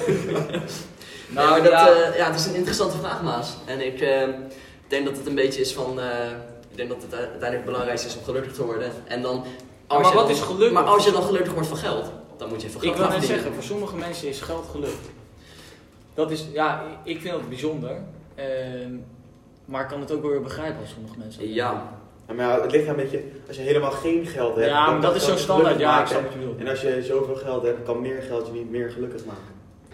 Speaker 5: Nou, dat,
Speaker 1: ja.
Speaker 5: eh, ja, het is een interessante vraag, Maas. En ik eh, denk dat het een beetje is van. eh, ik denk dat het uiteindelijk het belangrijkste is om gelukkig te worden. En dan. Als
Speaker 1: maar
Speaker 5: je
Speaker 1: wat is gelukkig?
Speaker 5: Maar als je dan gelukkig wordt van geld, dan moet je
Speaker 1: Ik
Speaker 5: geld
Speaker 1: wil
Speaker 5: gaan
Speaker 1: net zeggen, voor sommige mensen is geld geluk. Dat is, ja, ik vind dat bijzonder. Ehm, maar ik kan het ook wel weer begrijpen als sommige mensen.
Speaker 5: Ja,
Speaker 4: Ja, maar ja, het ligt een beetje, als je helemaal geen geld hebt.
Speaker 1: Ja, maar dat is zo standaard. Ja, ik snap wat je bedoelt.
Speaker 4: En als je zoveel geld hebt, kan meer geld je niet meer gelukkig maken.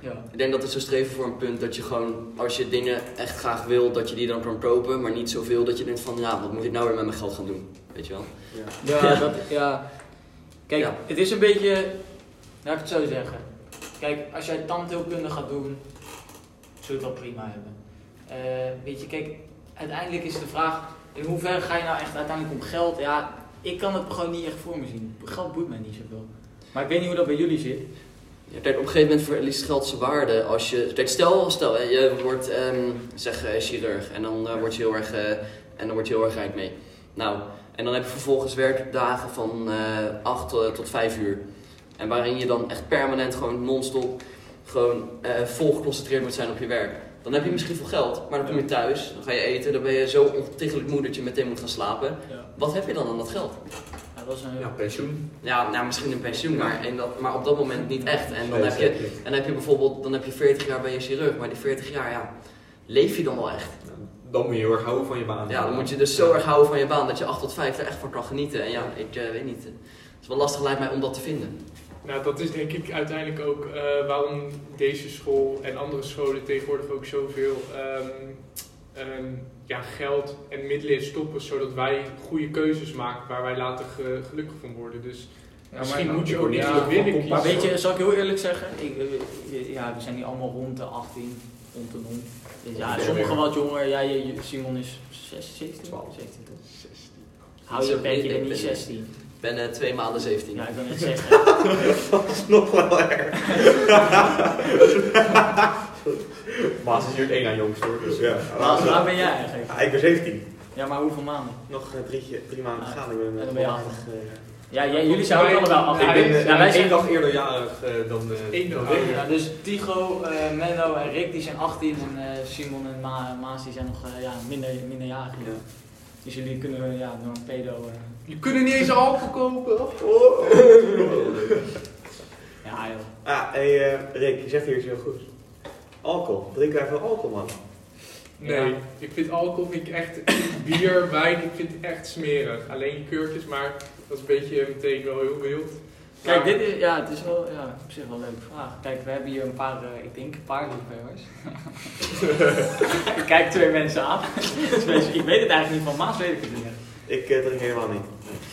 Speaker 1: Ja.
Speaker 5: ik denk dat het zo streven voor een punt dat je gewoon, als je dingen echt graag wil, dat je die dan kan kopen. Maar niet zoveel dat je denkt van, ja, wat moet ik nou weer met mijn geld gaan doen? Weet je wel?
Speaker 4: Ja.
Speaker 1: Ja, *laughs* dat, ja. Kijk,
Speaker 5: Ja.
Speaker 1: het is een beetje, laat ik het zo zeggen. Kijk, als jij tandheelkunde gaat doen, zul het wel prima hebben. Eh, weet je, kijk, uiteindelijk is de vraag, in hoeverre ga je nou echt uiteindelijk om geld? Ja, ik kan het gewoon niet echt voor me zien. Geld boeit mij niet zoveel. Maar ik weet niet hoe dat bij jullie zit.
Speaker 5: Ja, kijk, op een gegeven moment verliest geld zijn waarde als je... Kijk, stel, stel hè, je wordt, ehm, zeg, eh, chirurg en dan, eh, word je heel erg, eh, en dan word je heel erg rijk mee. Nou, en dan heb je vervolgens werkdagen van eh 8 tot 5 uur. En waarin je dan echt permanent gewoon non-stop gewoon eh, vol geconcentreerd moet zijn op je werk. Dan heb je misschien veel geld, maar dan kom je thuis, dan ga je eten, dan ben je zo ontiegelijk moe dat je meteen moet gaan slapen.
Speaker 1: Ja.
Speaker 5: Wat heb je dan aan dat geld?
Speaker 1: Ja, dat is een
Speaker 2: Ja, pensioen.
Speaker 5: Ja, nou, misschien een pensioen, maar, in dat, maar op dat moment niet echt. En dan heb je en dan heb je bijvoorbeeld, dan heb je 40 jaar bij je chirurg, maar die 40 jaar, ja, leef je dan wel echt?
Speaker 2: Dan moet je heel erg houden van je baan.
Speaker 5: Ja, dan moet je dus zo erg houden van je baan dat je 8 tot 5 er echt van kan genieten. En ja, ik eh, weet niet, het is wel lastig lijkt mij om dat te vinden.
Speaker 3: Nou, dat is denk ik uiteindelijk ook eh, waarom deze school en andere scholen tegenwoordig ook zoveel ehm, ehm, ja, geld en middelen stoppen, zodat wij goede keuzes maken waar wij later ge- gelukkig van worden. Dus
Speaker 1: Ja,
Speaker 3: misschien
Speaker 1: maar-
Speaker 3: moet je ook niet zo
Speaker 2: van
Speaker 3: kiezen.
Speaker 1: Maar weet je, zal ik heel eerlijk zeggen? Ik, eh, ja, we zijn nu allemaal rond de 18, rond de rond. Dus ja, sommigen wat jonger. Je- Simon is 16, 17?
Speaker 2: 12.
Speaker 1: 17 toch? Hou je bek, je bent niet 16.
Speaker 5: Ik ben eh, twee maanden 17.
Speaker 1: Ja, ik wil net zeggen. *laughs*
Speaker 4: Dat is nog wel erg. *laughs*
Speaker 2: Maas is hier het één aan jongst hoor. Dus
Speaker 4: Ja.
Speaker 1: Waar waar ben jij eigenlijk?
Speaker 4: Ja, ik ben 17.
Speaker 1: Ja, maar hoeveel maanden?
Speaker 4: Nog eh, drie, drie maanden
Speaker 1: Ah,
Speaker 4: gaan. Ik ben,
Speaker 1: en
Speaker 4: eh,
Speaker 1: dan ben je
Speaker 4: volwaardig, eh,
Speaker 1: Ja, jij, jullie zijn ook allebei af.
Speaker 2: ik ben eh,
Speaker 1: ja, wij
Speaker 2: één
Speaker 1: zijn
Speaker 2: dag eerder jarig eh, dan, eh
Speaker 3: Eén
Speaker 2: dan
Speaker 3: dag.
Speaker 2: Rick.
Speaker 1: Ja, dus Tigo, eh, Menno en Rick die zijn 18 en eh, Simon en Ma Maas die zijn nog eh, ja, minder, minderjarig.
Speaker 4: Ja.
Speaker 1: Dus jullie kunnen ja, door een pedo eh,
Speaker 3: Je kunnen niet eens alcohol kopen.
Speaker 1: Ja, joh.
Speaker 4: Ah, hey, eh, Rick, je zegt hier iets heel goed. Alcohol. Drinken wij veel alcohol, man?
Speaker 3: Nee,
Speaker 1: Ja.
Speaker 3: ik vind alcohol vind ik echt bier, wijn, ik vind het echt smerig. Alleen keurtjes, maar dat is een beetje meteen wel heel wild.
Speaker 1: Kijk, dit is, ja, het is wel, ja, op zich wel een leuke vraag. Kijk, we hebben hier een paar, eh, ik denk een paar liefhebbers. *laughs* ik kijk twee mensen aan. *laughs* Dus ik weet het eigenlijk niet, van Maas weet ik het niet.
Speaker 4: Ik eh, drink helemaal niet.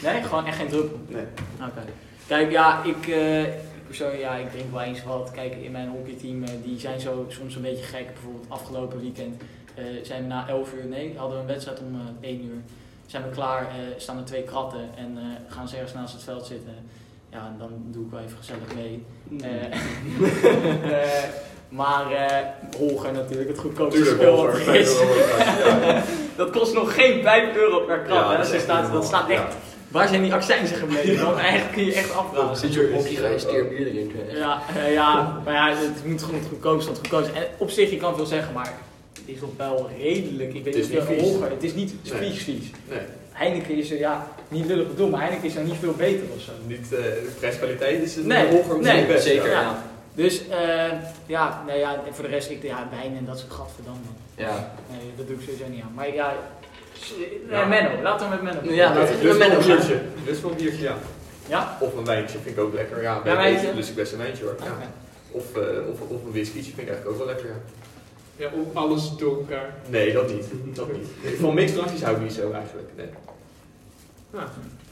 Speaker 1: Nee, gewoon echt geen druppel.
Speaker 4: Nee.
Speaker 1: Oké. Kijk, ja, ik, eh, persoonlijk, ja, ik drink wel eens wat. Kijk, in mijn hockeyteam, eh, die zijn zo soms een beetje gek. Bijvoorbeeld afgelopen weekend eh, zijn we na 11 uur, nee, hadden we een wedstrijd om eh 1 uur. Zijn we klaar, staan er twee kratten en gaan ze ergens naast het veld zitten. Ja, en dan doe ik wel even gezellig mee. *laughs* *laughs* maar eh Holger natuurlijk, het goedkoopste
Speaker 2: Tuurlijk,
Speaker 1: spel
Speaker 2: Holger.
Speaker 1: wat er is. *laughs* Dat kost nog geen 5 euro per krat.
Speaker 2: Ja,
Speaker 1: hè?
Speaker 2: dat
Speaker 1: Dus staat,
Speaker 2: niet
Speaker 1: dat staat echt, waar zijn die accijnsen gebleven? Dan eigenlijk kun je echt afvragen.
Speaker 5: Zit je op ga je echt.
Speaker 1: Ja, eh, ja, maar ja, het moet gewoon het goedkoopste het goedkoopste. En op zich, je kan veel zeggen, maar het is nog wel redelijk. Ik weet
Speaker 2: Het is
Speaker 1: niet veel
Speaker 2: vies.
Speaker 1: hoger. Het is niet
Speaker 2: Nee.
Speaker 1: vies vies.
Speaker 2: Nee,
Speaker 1: Heineken is er, ja, niet lullig bedoeld, maar Heineken is er niet veel beter of zo.
Speaker 2: niet, eh, de prijskwaliteit is het
Speaker 1: Nee,
Speaker 2: hoger
Speaker 1: nee,
Speaker 5: zeker.
Speaker 2: ja.
Speaker 1: Ja. Dus eh, ja, nee, ja, en voor de rest, ik, ja, wijn en dat soort gadverdamme.
Speaker 5: Ja.
Speaker 1: Nee, dat doe ik sowieso niet aan. Maar ja, eh,
Speaker 2: Ja.
Speaker 1: Menno, laten we met Menno.
Speaker 5: Ja, laten we
Speaker 2: dus
Speaker 5: met Menno
Speaker 2: biertje. Dus wel een biertje, ja.
Speaker 1: Ja?
Speaker 2: Of een wijntje vind ik ook lekker. Ja,
Speaker 1: Ja, wijntje?
Speaker 2: Dus ik best een wijntje hoor. Ja. Of, eh, of, of een whiskytje vind ik eigenlijk ook wel lekker. Ja.
Speaker 3: Ja, op alles door elkaar.
Speaker 2: Nee, dat niet. Dat niet. Van mixdrankjes hou ik niet zo eigenlijk. Nee.
Speaker 3: Ah.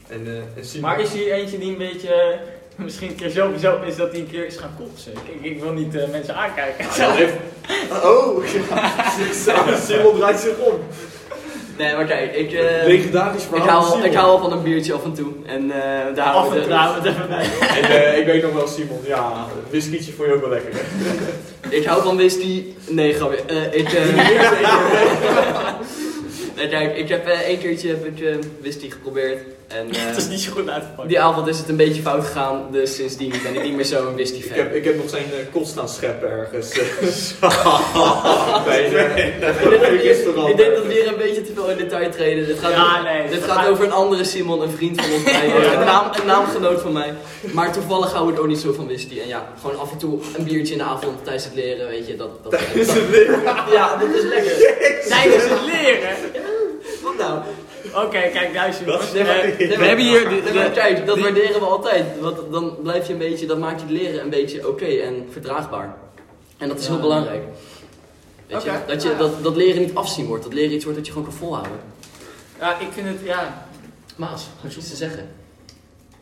Speaker 2: En, eh en.
Speaker 1: Maar is hier eentje die een beetje, *laughs* misschien een keer zo bezopen is dat hij een keer is gaan kotsen? Ik, ik wil niet eh, mensen aankijken.
Speaker 2: Ah, dat heeft- Oh, *laughs* ja. *laughs* Simon draait zich om.
Speaker 5: Nee, maar kijk, ik, eh,
Speaker 2: Legendarisch
Speaker 5: ik, hou, ik hou wel van een biertje af en toe. En eh daar
Speaker 1: Af
Speaker 5: houden
Speaker 1: en
Speaker 5: we
Speaker 1: het even bij.
Speaker 2: En eh, ik weet nog wel, Simon, ja, een whiskietje vond je ook wel lekker. hè?
Speaker 5: Ik hou van whisky. Nee, grapje. Eh, ik, eh, nee, kijk, ik heb één keertje heb ik, whisky geprobeerd. En *laughs* eh,
Speaker 1: Het is niet zo goed uitgepakt.
Speaker 5: die avond is het een beetje fout gegaan. Dus sindsdien ben ik niet meer zo'n whisky
Speaker 2: Ik
Speaker 5: fan.
Speaker 2: heb, ik heb nog zijn eh, kot staan scheppen ergens. *laughs* Bij de,
Speaker 5: Ik denk dat we hier een beetje te veel in detail treden. Dit gaat,
Speaker 1: Ja, nee.
Speaker 5: dit gaat over een andere Simon, een vriend van ons, bij, *laughs* eh, een, naam, een naamgenoot van mij. Maar toevallig hou ik ook niet zo van whisky. En ja, gewoon af en toe een biertje in de avond tijdens het leren, weet je. Dat, dat, dat- ja, dat is lekker.
Speaker 1: Tijdens het leren.
Speaker 5: Wat nou?
Speaker 1: Oké, kijk, luister.
Speaker 4: Dat is-
Speaker 1: Eh, we hebben hier... De, de-
Speaker 5: kijk, dat waarderen we altijd. Want dan blijf je een beetje, dan maakt je het leren een beetje oké en verdraagbaar. En dat is heel belangrijk. Weet je, dat, je dat, dat leren niet afzien wordt. Dat leren iets wordt dat je gewoon kan volhouden.
Speaker 1: ja, ik vind het, ja...
Speaker 5: Maas, had je iets te zeggen?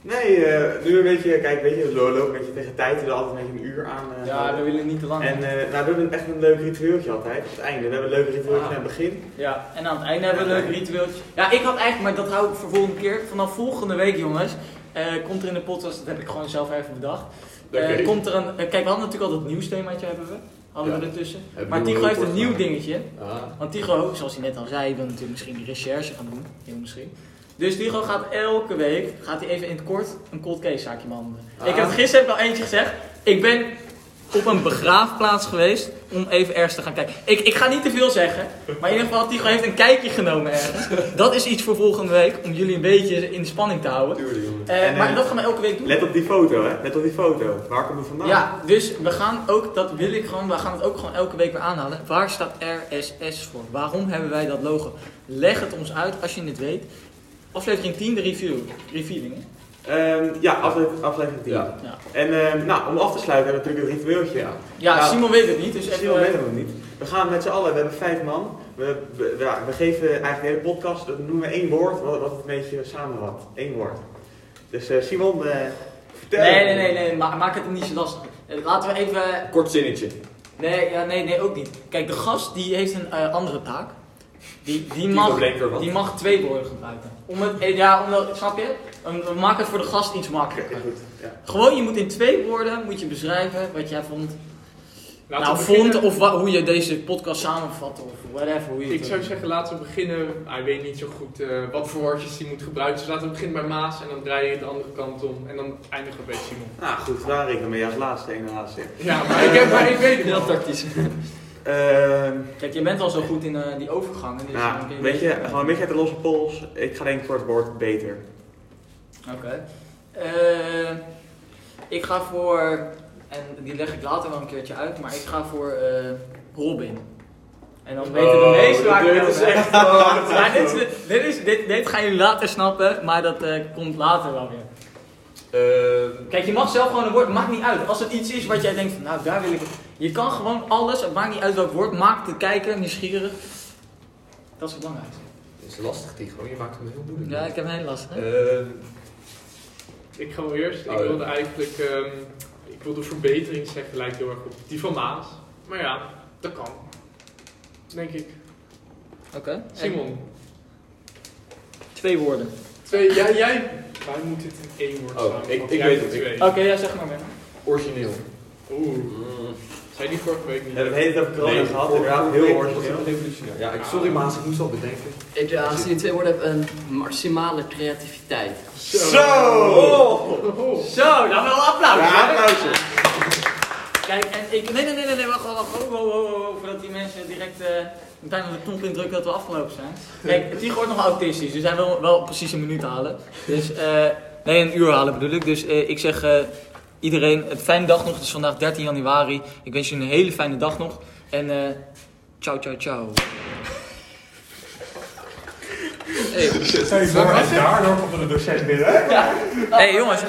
Speaker 4: Nee, eh, nu een beetje, kijk, weet je, we lopen een beetje tegen tijd, we altijd een beetje een uur aan. eh,
Speaker 1: Ja, we willen niet te lang.
Speaker 4: En eh, nou, we hebben echt een leuk ritueeltje altijd, op het einde. We hebben een leuk ritueeltje
Speaker 1: Ah.
Speaker 4: aan het begin.
Speaker 1: Ja, en aan het einde hebben we een leuk ritueeltje. Ja, ik had eigenlijk, maar dat hou ik voor volgende keer. Vanaf volgende week, jongens, komt er in de podcast, dat heb ik gewoon zelf even bedacht.
Speaker 2: Oké.
Speaker 1: Komt er een, kijk, we hadden natuurlijk al dat nieuwsthemaatje hebben we. Hadden we ertussen. Maar Tigo heeft een nieuw dingetje.
Speaker 2: Ah.
Speaker 1: Want Tigo, zoals hij net al zei, wil natuurlijk misschien die recherche gaan doen. Heel misschien. Dus Tigo gaat elke week, gaat hij even in het kort, een cold case zaakje behandelen.
Speaker 2: Ah.
Speaker 1: Ik heb gisteren heb ik al eentje gezegd. Ik ben op een begraafplaats geweest om even ergens te gaan kijken. Ik, ik ga niet te veel zeggen, maar in ieder geval, Tigo heeft een kijkje genomen ergens. *laughs* Dat is iets voor volgende week, om jullie een beetje in de spanning te houden.
Speaker 2: Tuurlijk, jongen.
Speaker 1: Eh,
Speaker 4: En,
Speaker 1: maar
Speaker 4: eh,
Speaker 1: dat gaan we elke week doen.
Speaker 4: Let op die foto, hè? Let op die foto. Waar komt het vandaan?
Speaker 1: Ja, dus we gaan ook, dat wil ik gewoon, we gaan het ook gewoon elke week weer aanhalen. Waar staat RSS voor? Waarom hebben wij dat logo? Leg het ons uit als je het weet. Aflevering 10, de review. Revealing.
Speaker 4: Ehm, ja, aflevering, aflevering 10.
Speaker 2: Ja.
Speaker 1: Ja.
Speaker 4: En ehm, nou, om af te sluiten hebben we natuurlijk het ritueeltje.
Speaker 2: Ja.
Speaker 1: Ja,
Speaker 4: Ja.
Speaker 1: Simon weet het niet, dus
Speaker 4: Simon
Speaker 1: even...
Speaker 4: weet het nog niet. We gaan met z'n allen, we hebben vijf man. We, we, geven eigenlijk de hele podcast, dat noemen we één woord, wat, wat het een beetje samenvat. Eén woord. Dus eh, Simon, eh, vertel.
Speaker 1: Nee, nee, nee, nee, ma- maak het hem niet zo lastig. Eh, Laten we even...
Speaker 2: Kort zinnetje.
Speaker 1: Nee, ja, nee, nee, ook niet. Kijk, de gast die heeft een eh, andere taak. Die, die, mag, die mag twee woorden gebruiken. Om het, eh, ja, omdat, snap je? Um, We maken het voor de gast iets makkelijker.
Speaker 4: goed. Ja.
Speaker 1: Gewoon, je moet in twee woorden moet je beschrijven wat jij vond.
Speaker 3: Laten
Speaker 1: nou, vond of wa- hoe je deze podcast samenvat of whatever. Hoe je
Speaker 3: Ik zou zeggen, laten we beginnen. Hij weet niet zo goed eh, wat voor woordjes hij moet gebruiken. Dus laten we beginnen bij Maas en dan draai je de andere kant om. En dan eindigen we bij Simon.
Speaker 4: Nou goed, waar ik dan mee als laatste één laatste.
Speaker 3: Ja, maar ik, heb, maar ik weet het
Speaker 5: Heel
Speaker 3: wel.
Speaker 5: tactisch.
Speaker 4: Ehm
Speaker 1: Kijk, je bent al zo goed in eh, die overgangen. Dus
Speaker 4: nou,
Speaker 1: je
Speaker 4: weet je,
Speaker 1: beter-
Speaker 4: gewoon een beetje uit de losse pols. Ik ga denk ik voor het woord beter.
Speaker 1: Oké. Eh, ik ga voor, en die leg ik later wel een keertje uit, maar ik ga voor eh, Robin. En dan weten de
Speaker 2: Oh,
Speaker 1: meesten waar ik
Speaker 2: is echt *laughs*
Speaker 1: Maar dit, dit, is, dit, dit gaan jullie later snappen, maar dat eh, komt later wel weer.
Speaker 2: Eh,
Speaker 1: Kijk, je mag zelf gewoon een woord, maakt niet uit. Als het iets is wat jij denkt van, nou daar wil ik... Je kan gewoon alles, het maakt niet uit welk woord, maakt de kijker nieuwsgierig. Dat is het belangrijkste.
Speaker 2: Het is lastig, Tigo. Je maakt hem heel moeilijk.
Speaker 1: Ja, ik heb een hele lastig. hè?
Speaker 2: Eh,
Speaker 3: Ik ga wel eerst. Ik
Speaker 2: Oh,
Speaker 3: wilde eigenlijk, ehm, ik wilde verbetering zeggen, lijkt heel erg op die van Maas. Maar ja, dat kan. Denk ik.
Speaker 1: Oké. En
Speaker 3: Simon,
Speaker 1: Twee woorden.
Speaker 3: twee, jij, jij, wij moeten het in één woord
Speaker 2: Oh,
Speaker 3: samen.
Speaker 2: ik- ik
Speaker 3: jij
Speaker 2: weet het.
Speaker 1: Oké, ja, zeg maar Ben.
Speaker 2: origineel.
Speaker 3: Oeh, zei die vorige week niet.
Speaker 4: Hebben tijd over corona
Speaker 2: Nee,
Speaker 4: gehad, heel origineel.
Speaker 2: revolutionair. Ja, ik, sorry Maas, ik moest al bedenken.
Speaker 5: Ik, ja, als je die twee woorden hebt, een maximale creativiteit.
Speaker 4: Zo!
Speaker 3: Oh.
Speaker 1: Zo, dan wel een applaus.
Speaker 4: Ja, applausje.
Speaker 1: Kijk, en ik... Nee, nee, nee, nee, nee wacht, wacht, wacht. Oh, oh, oh, oh, voordat die mensen direct eh meteen op de knop indrukken dat we afgelopen zijn. Kijk, Tigo wordt nog autistisch, dus hij wil wel precies een minuut halen. Dus, eh nee, een uur halen bedoel ik. Dus eh, ik zeg eh, iedereen, een fijne dag nog. Het is vandaag 13 januari. Ik wens jullie een hele fijne dag nog. En eh ciao, ciao, ciao. Hey,
Speaker 6: voor, en daardoor komt er een docent binnen.
Speaker 1: hey jongens,